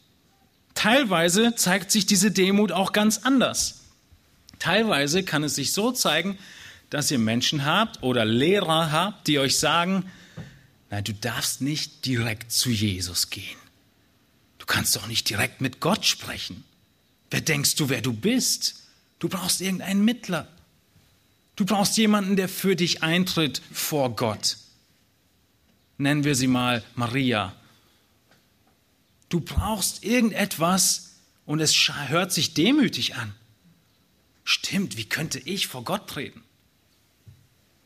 Teilweise zeigt sich diese Demut auch ganz anders. Teilweise kann es sich so zeigen, dass ihr Menschen habt oder Lehrer habt, die euch sagen, nein, du darfst nicht direkt zu Jesus gehen kannst doch nicht direkt mit Gott sprechen. Wer denkst du, wer du bist? Du brauchst irgendeinen Mittler. Du brauchst jemanden, der für dich eintritt vor Gott. Nennen wir sie mal Maria. Du brauchst irgendetwas und es hört sich demütig an. Stimmt, wie könnte ich vor Gott treten?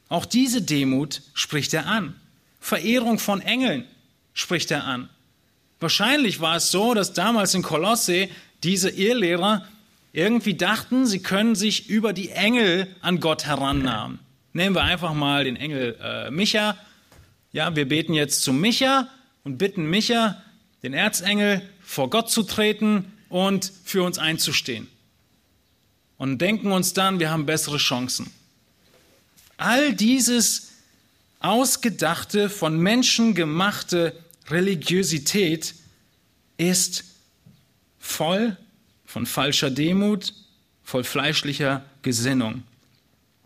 Auch diese Demut spricht er an. Verehrung von Engeln spricht er an. Wahrscheinlich war es so, dass damals in Kolosse diese Irrlehrer irgendwie dachten, sie können sich über die Engel an Gott herannahmen. Nehmen wir einfach mal den Engel äh, Micha. Ja, wir beten jetzt zu Micha und bitten Micha, den Erzengel, vor Gott zu treten und für uns einzustehen. Und denken uns dann, wir haben bessere Chancen. All dieses ausgedachte, von Menschen gemachte Religiosität ist voll von falscher Demut, voll fleischlicher Gesinnung.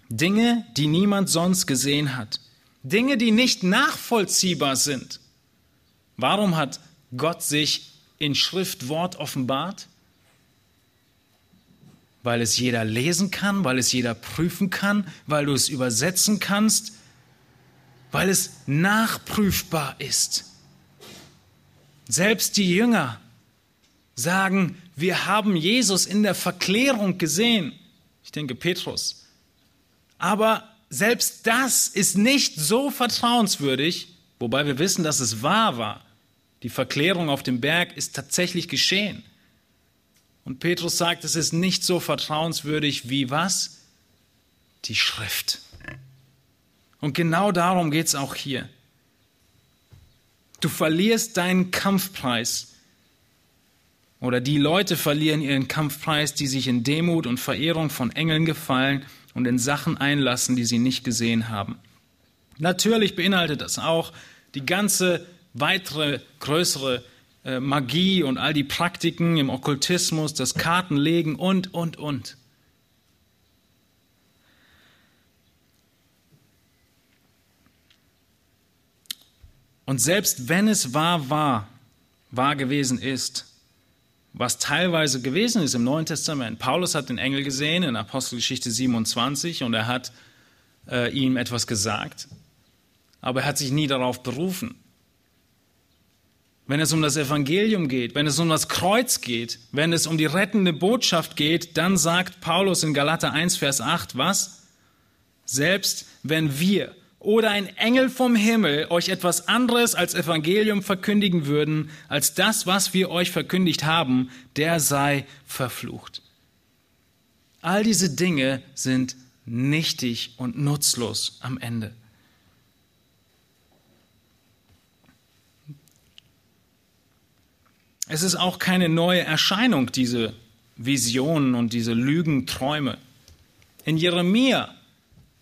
Dinge, die niemand sonst gesehen hat. Dinge, die nicht nachvollziehbar sind. Warum hat Gott sich in Schriftwort offenbart? Weil es jeder lesen kann, weil es jeder prüfen kann, weil du es übersetzen kannst, weil es nachprüfbar ist. Selbst die Jünger sagen, wir haben Jesus in der Verklärung gesehen. Ich denke Petrus. Aber selbst das ist nicht so vertrauenswürdig, wobei wir wissen, dass es wahr war. Die Verklärung auf dem Berg ist tatsächlich geschehen. Und Petrus sagt, es ist nicht so vertrauenswürdig wie was? Die Schrift. Und genau darum geht es auch hier. Du verlierst deinen Kampfpreis. Oder die Leute verlieren ihren Kampfpreis, die sich in Demut und Verehrung von Engeln gefallen und in Sachen einlassen, die sie nicht gesehen haben. Natürlich beinhaltet das auch die ganze weitere, größere äh, Magie und all die Praktiken im Okkultismus, das Kartenlegen und, und, und. Und selbst wenn es wahr war, wahr gewesen ist, was teilweise gewesen ist im Neuen Testament. Paulus hat den Engel gesehen in Apostelgeschichte 27 und er hat äh, ihm etwas gesagt, aber er hat sich nie darauf berufen. Wenn es um das Evangelium geht, wenn es um das Kreuz geht, wenn es um die rettende Botschaft geht, dann sagt Paulus in Galater 1, Vers 8, was? Selbst wenn wir oder ein Engel vom Himmel euch etwas anderes als Evangelium verkündigen würden, als das, was wir euch verkündigt haben, der sei verflucht. All diese Dinge sind nichtig und nutzlos am Ende. Es ist auch keine neue Erscheinung, diese Visionen und diese Lügenträume. In Jeremia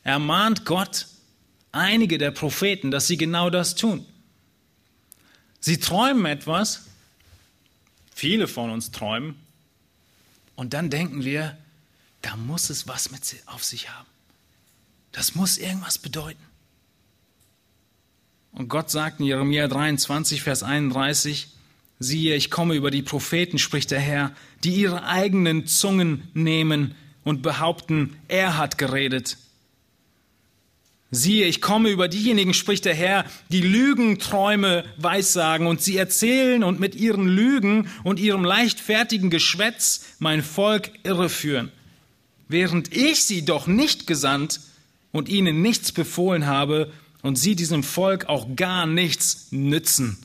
ermahnt Gott einige der Propheten, dass sie genau das tun. Sie träumen etwas, viele von uns träumen, und dann denken wir, da muss es was mit auf sich haben. Das muss irgendwas bedeuten. Und Gott sagt in Jeremia 23, Vers 31, siehe, ich komme über die Propheten, spricht der Herr, die ihre eigenen Zungen nehmen und behaupten, er hat geredet. Siehe, ich komme über diejenigen, spricht der Herr, die Lügenträume weissagen und sie erzählen und mit ihren Lügen und ihrem leichtfertigen Geschwätz mein Volk irreführen, während ich sie doch nicht gesandt und ihnen nichts befohlen habe und sie diesem Volk auch gar nichts nützen,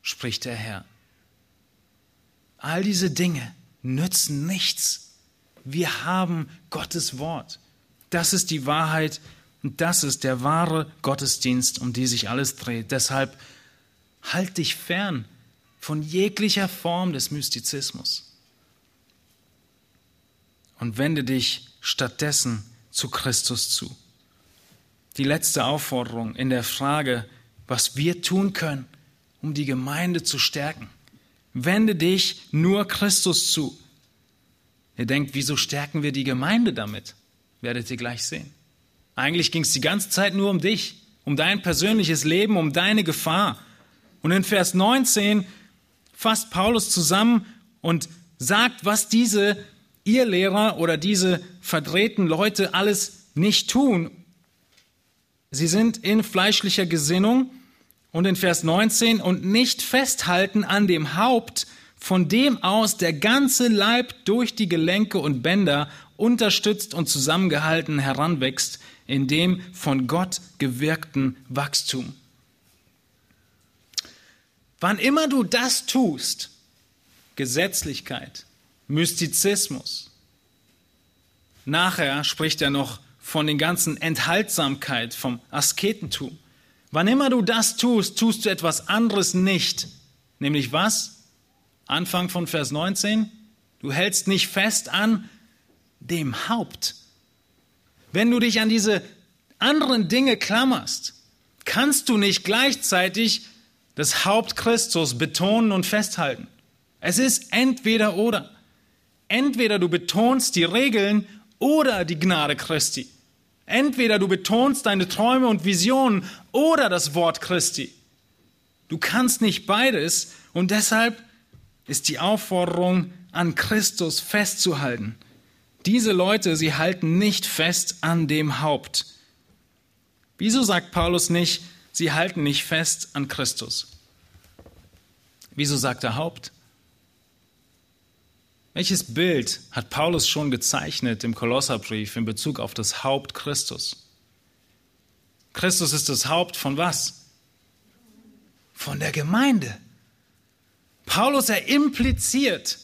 spricht der Herr. All diese Dinge nützen nichts. Wir haben Gottes Wort. Das ist die Wahrheit, und das ist der wahre Gottesdienst, um die sich alles dreht. Deshalb halt dich fern von jeglicher Form des Mystizismus und wende dich stattdessen zu Christus zu. Die letzte Aufforderung in der Frage, was wir tun können, um die Gemeinde zu stärken. Wende dich nur Christus zu. Ihr denkt, wieso stärken wir die Gemeinde damit? Werdet ihr gleich sehen. Eigentlich ging es die ganze Zeit nur um dich, um dein persönliches Leben, um deine Gefahr. Und in Vers 19 fasst Paulus zusammen und sagt, was diese Irrlehrer oder diese verdrehten Leute alles nicht tun. Sie sind in fleischlicher Gesinnung und in Vers 19 und nicht festhalten an dem Haupt, von dem aus der ganze Leib durch die Gelenke und Bänder unterstützt und zusammengehalten heranwächst in dem von Gott gewirkten Wachstum. Wann immer du das tust, Gesetzlichkeit, Mystizismus, nachher spricht er noch von den ganzen Enthaltsamkeit, vom Asketentum. Wann immer du das tust, tust du etwas anderes nicht. Nämlich was? Anfang von Vers 19. Du hältst nicht fest an dem Haupt, wenn du dich an diese anderen Dinge klammerst, kannst du nicht gleichzeitig das Haupt Christus betonen und festhalten. Es ist entweder oder. Entweder du betonst die Regeln oder die Gnade Christi. Entweder du betonst deine Träume und Visionen oder das Wort Christi. Du kannst nicht beides und deshalb ist die Aufforderung, an Christus festzuhalten. Diese Leute, sie halten nicht fest an dem Haupt. Wieso sagt Paulus nicht, sie halten nicht fest an Christus? Wieso sagt er Haupt? Welches Bild hat Paulus schon gezeichnet im Kolosserbrief in Bezug auf das Haupt Christus? Christus ist das Haupt von was? Von der Gemeinde. Paulus, er impliziert,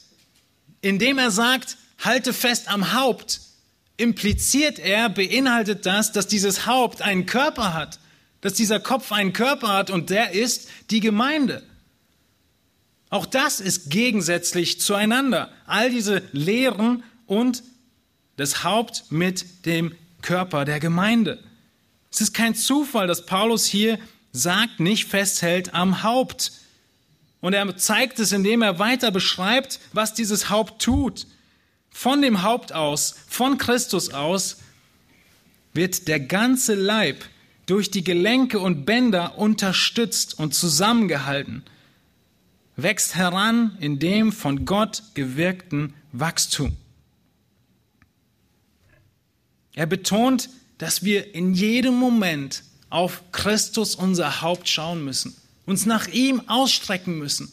indem er sagt, halte fest am Haupt, impliziert er, beinhaltet das, dass dieses Haupt einen Körper hat, dass dieser Kopf einen Körper hat und der ist die Gemeinde. Auch das ist gegensätzlich zueinander. All diese Lehren und das Haupt mit dem Körper der Gemeinde. Es ist kein Zufall, dass Paulus hier sagt, nicht festhält am Haupt. Und er zeigt es, indem er weiter beschreibt, was dieses Haupt tut. Von dem Haupt aus, von Christus aus, wird der ganze Leib durch die Gelenke und Bänder unterstützt und zusammengehalten, wächst heran in dem von Gott gewirkten Wachstum. Er betont, dass wir in jedem Moment auf Christus, unser Haupt, schauen müssen, uns nach ihm ausstrecken müssen,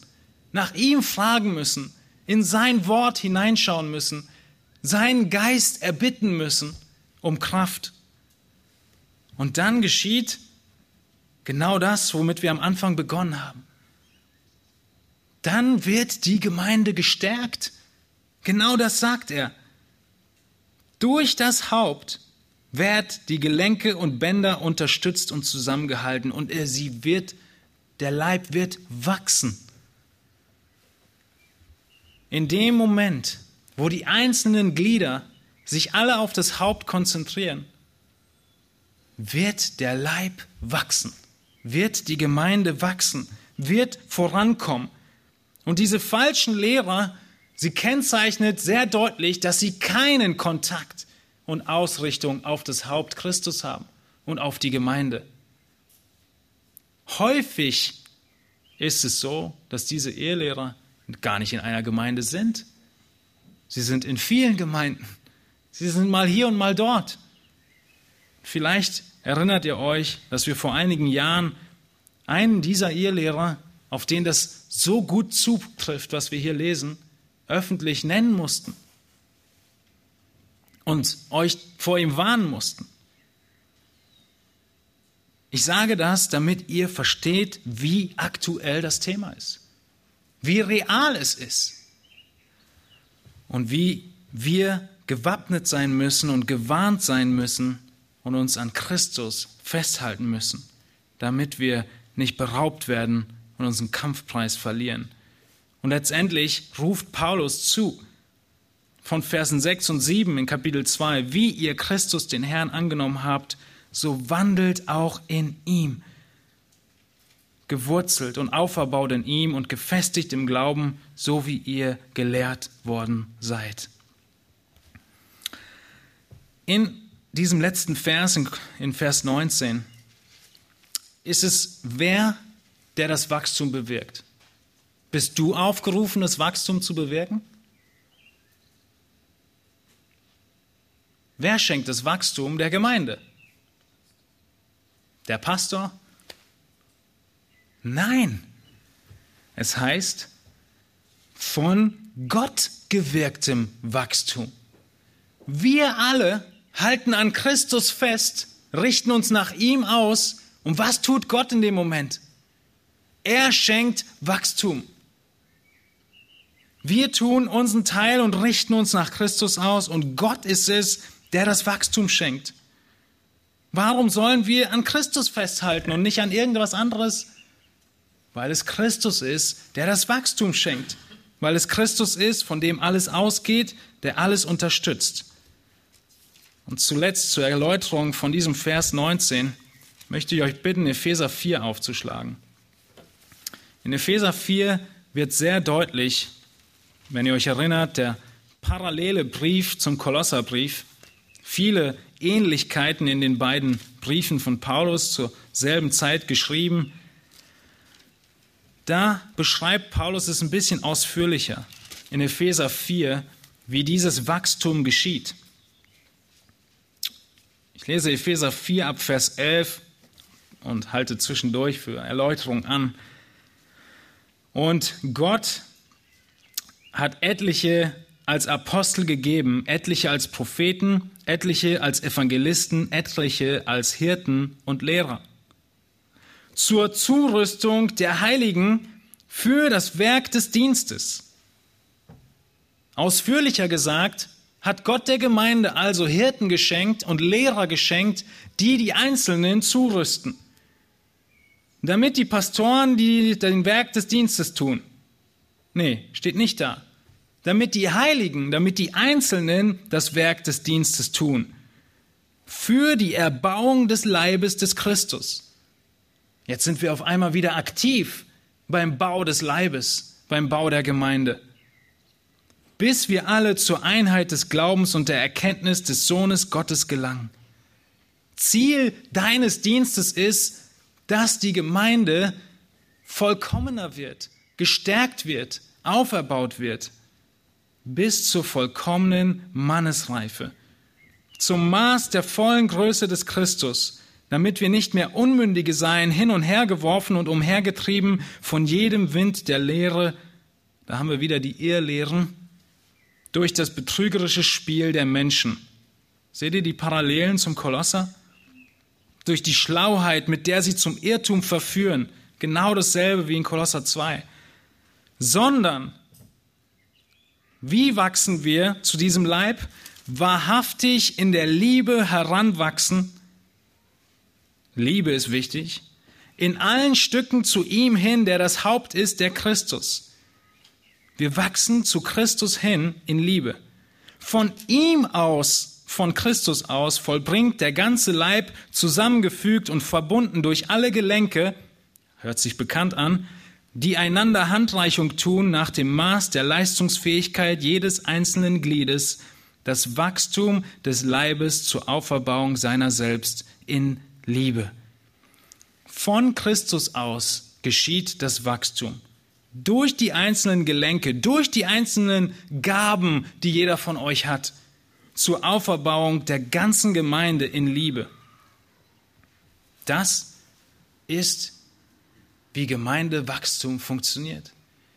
nach ihm fragen müssen, in sein Wort hineinschauen müssen, seinen Geist erbitten müssen um Kraft. Und dann geschieht genau das, womit wir am Anfang begonnen haben. Dann wird die Gemeinde gestärkt. Genau das sagt er. Durch das Haupt wird die Gelenke und Bänder unterstützt und zusammengehalten und er, sie wird, der Leib wird wachsen. In dem Moment, wo die einzelnen Glieder sich alle auf das Haupt konzentrieren, wird der Leib wachsen, wird die Gemeinde wachsen, wird vorankommen. Und diese falschen Lehrer, sie kennzeichnet sehr deutlich, dass sie keinen Kontakt und Ausrichtung auf das Haupt Christus haben und auf die Gemeinde. Häufig ist es so, dass diese Ehelehrer gar nicht in einer Gemeinde sind. Sie sind in vielen Gemeinden. Sie sind mal hier und mal dort. Vielleicht erinnert ihr euch, dass wir vor einigen Jahren einen dieser Ehelehrer, auf den das so gut zutrifft, was wir hier lesen, öffentlich nennen mussten und euch vor ihm warnen mussten. Ich sage das, damit ihr versteht, wie aktuell das Thema ist, wie real es ist und wie wir gewappnet sein müssen und gewarnt sein müssen und uns an Christus festhalten müssen, damit wir nicht beraubt werden und unseren Kampfpreis verlieren. Und letztendlich ruft Paulus zu, von Versen 6 und 7 in Kapitel 2, wie ihr Christus den Herrn angenommen habt, so wandelt auch in ihm, gewurzelt und auferbaut in ihm und gefestigt im Glauben, so wie ihr gelehrt worden seid. In diesem letzten Vers, in Vers 19, ist es wer, der das Wachstum bewirkt. Bist du aufgerufen, das Wachstum zu bewirken? Wer schenkt das Wachstum der Gemeinde? Der Pastor? Nein. Es heißt von Gott gewirktem Wachstum. Wir alle halten an Christus fest, richten uns nach ihm aus. Und was tut Gott in dem Moment? Er schenkt Wachstum. Wir tun unseren Teil und richten uns nach Christus aus und Gott ist es, der das Wachstum schenkt. Warum sollen wir an Christus festhalten und nicht an irgendwas anderes? Weil es Christus ist, der das Wachstum schenkt. Weil es Christus ist, von dem alles ausgeht, der alles unterstützt. Und zuletzt zur Erläuterung von diesem Vers 19 möchte ich euch bitten, Epheser 4 aufzuschlagen. In Epheser 4 wird sehr deutlich, wenn ihr euch erinnert, der parallele Brief zum Kolosserbrief, viele Ähnlichkeiten in den beiden Briefen von Paulus zur selben Zeit geschrieben. Da beschreibt Paulus es ein bisschen ausführlicher in Epheser 4, wie dieses Wachstum geschieht. Ich lese Epheser 4 ab Vers 11 und halte zwischendurch für Erläuterung an. Und Gott hat etliche als Apostel gegeben, etliche als Propheten, etliche als Evangelisten, etliche als Hirten und Lehrer. Zur Zurüstung der Heiligen für das Werk des Dienstes. Ausführlicher gesagt, hat Gott der Gemeinde also Hirten geschenkt und Lehrer geschenkt, die die Einzelnen zurüsten, damit die Pastoren die den Werk des Dienstes tun. Nee, steht nicht da damit die Heiligen, damit die Einzelnen das Werk des Dienstes tun. Für die Erbauung des Leibes des Christus. Jetzt sind wir auf einmal wieder aktiv beim Bau des Leibes, beim Bau der Gemeinde. Bis wir alle zur Einheit des Glaubens und der Erkenntnis des Sohnes Gottes gelangen. Ziel deines Dienstes ist, dass die Gemeinde vollkommener wird, gestärkt wird, auferbaut wird bis zur vollkommenen Mannesreife, zum Maß der vollen Größe des Christus, damit wir nicht mehr Unmündige seien, hin und her geworfen und umhergetrieben von jedem Wind der Lehre, da haben wir wieder die Irrlehren, durch das betrügerische Spiel der Menschen. Seht ihr die Parallelen zum Kolosser? Durch die Schlauheit, mit der sie zum Irrtum verführen, genau dasselbe wie in Kolosser 2, sondern wie wachsen wir zu diesem Leib? Wahrhaftig in der Liebe heranwachsen. Liebe ist wichtig. In allen Stücken zu ihm hin, der das Haupt ist, der Christus. Wir wachsen zu Christus hin in Liebe. Von ihm aus, von Christus aus, vollbringt der ganze Leib, zusammengefügt und verbunden durch alle Gelenke, hört sich bekannt an, die einander Handreichung tun nach dem Maß der Leistungsfähigkeit jedes einzelnen Gliedes, das Wachstum des Leibes zur Auferbauung seiner selbst in Liebe. Von Christus aus geschieht das Wachstum. Durch die einzelnen Gelenke, durch die einzelnen Gaben, die jeder von euch hat, zur Auferbauung der ganzen Gemeinde in Liebe. Das ist wie Gemeindewachstum funktioniert.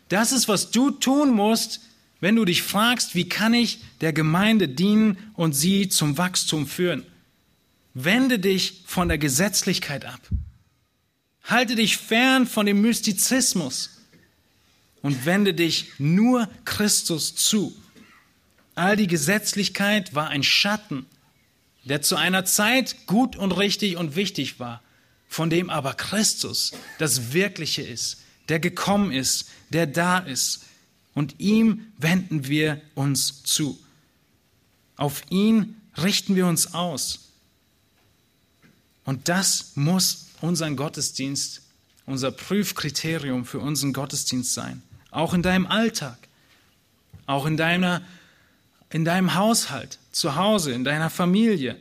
Das ist, was du tun musst, wenn du dich fragst, wie kann ich der Gemeinde dienen und sie zum Wachstum führen. Wende dich von der Gesetzlichkeit ab. Halte dich fern von dem Mystizismus und wende dich nur Christus zu. All die Gesetzlichkeit war ein Schatten, der zu einer Zeit gut und richtig und wichtig war von dem aber Christus das Wirkliche ist, der gekommen ist, der da ist. Und ihm wenden wir uns zu. Auf ihn richten wir uns aus. Und das muss unseren Gottesdienst, unser Prüfkriterium für unseren Gottesdienst sein. Auch in deinem Alltag, auch in, deiner, in deinem Haushalt, zu Hause, in deiner Familie.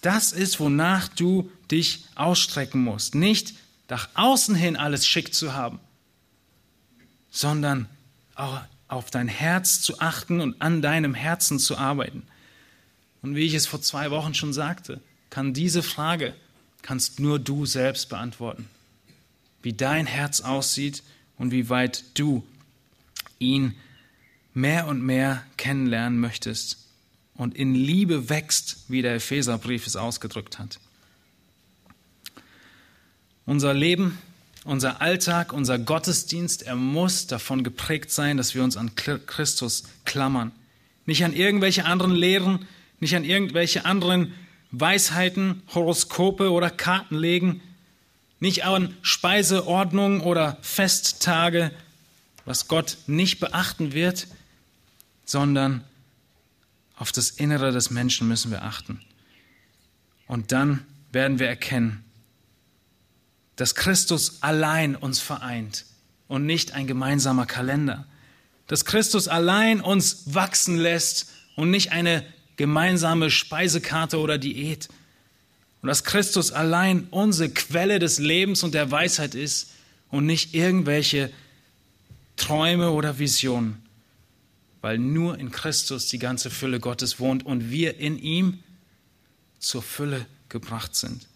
Das ist, wonach du dich ausstrecken musst. Nicht nach außen hin alles schick zu haben, sondern auch auf dein Herz zu achten und an deinem Herzen zu arbeiten. Und wie ich es vor zwei Wochen schon sagte, kann diese Frage, kannst nur du selbst beantworten. Wie dein Herz aussieht und wie weit du ihn mehr und mehr kennenlernen möchtest und in Liebe wächst, wie der Epheserbrief es ausgedrückt hat. Unser Leben, unser Alltag, unser Gottesdienst, er muss davon geprägt sein, dass wir uns an Christus klammern. Nicht an irgendwelche anderen Lehren, nicht an irgendwelche anderen Weisheiten, Horoskope oder Karten legen, nicht an Speiseordnung oder Festtage, was Gott nicht beachten wird, sondern auf das Innere des Menschen müssen wir achten. Und dann werden wir erkennen, dass Christus allein uns vereint und nicht ein gemeinsamer Kalender. Dass Christus allein uns wachsen lässt und nicht eine gemeinsame Speisekarte oder Diät. Und dass Christus allein unsere Quelle des Lebens und der Weisheit ist und nicht irgendwelche Träume oder Visionen weil nur in Christus die ganze Fülle Gottes wohnt und wir in ihm zur Fülle gebracht sind.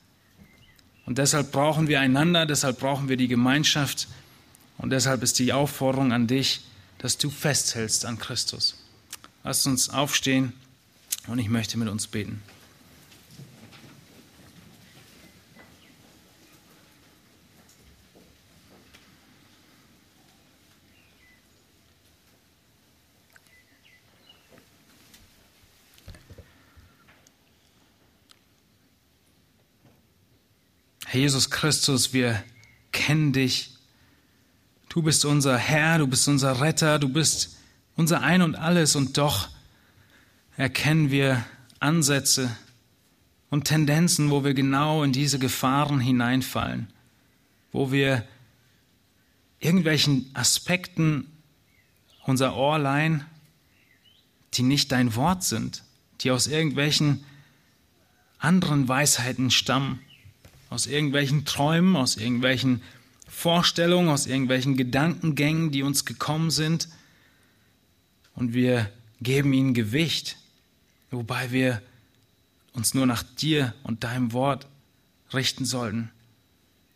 Und deshalb brauchen wir einander, deshalb brauchen wir die Gemeinschaft und deshalb ist die Aufforderung an dich, dass du festhältst an Christus. Lasst uns aufstehen und ich möchte mit uns beten. Herr Jesus Christus, wir kennen dich. Du bist unser Herr, du bist unser Retter, du bist unser Ein und alles und doch erkennen wir Ansätze und Tendenzen, wo wir genau in diese Gefahren hineinfallen, wo wir irgendwelchen Aspekten unser Ohr leihen, die nicht dein Wort sind, die aus irgendwelchen anderen Weisheiten stammen aus irgendwelchen Träumen, aus irgendwelchen Vorstellungen, aus irgendwelchen Gedankengängen, die uns gekommen sind. Und wir geben ihnen Gewicht, wobei wir uns nur nach dir und deinem Wort richten sollten.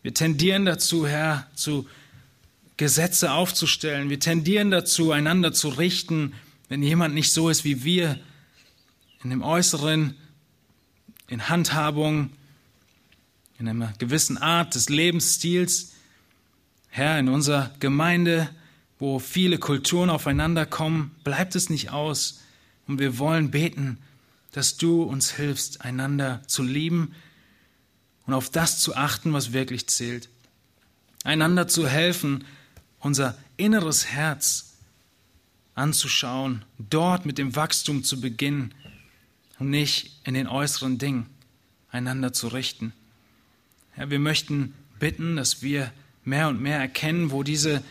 Wir tendieren dazu, Herr, zu Gesetze aufzustellen. Wir tendieren dazu, einander zu richten, wenn jemand nicht so ist wie wir, in dem Äußeren, in Handhabung, in einer gewissen Art des Lebensstils. Herr, in unserer Gemeinde, wo viele Kulturen aufeinander kommen, bleibt es nicht aus. Und wir wollen beten, dass du uns hilfst, einander zu lieben und auf das zu achten, was wirklich zählt. Einander zu helfen, unser inneres Herz anzuschauen, dort mit dem Wachstum zu beginnen und nicht in den äußeren Dingen einander zu richten. Ja, wir möchten bitten, dass wir mehr und mehr erkennen, wo diese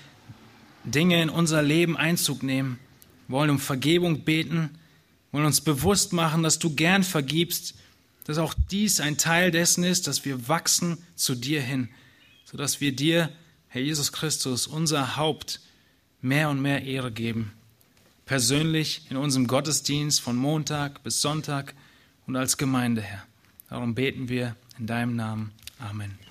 Dinge in unser Leben Einzug nehmen. Wir wollen um Vergebung beten, wollen uns bewusst machen, dass du gern vergibst, dass auch dies ein Teil dessen ist, dass wir wachsen zu dir hin, sodass wir dir, Herr Jesus Christus, unser Haupt, mehr und mehr Ehre geben. Persönlich in unserem Gottesdienst von Montag bis Sonntag und als Gemeinde, Herr. Darum beten wir in deinem Namen. Amen.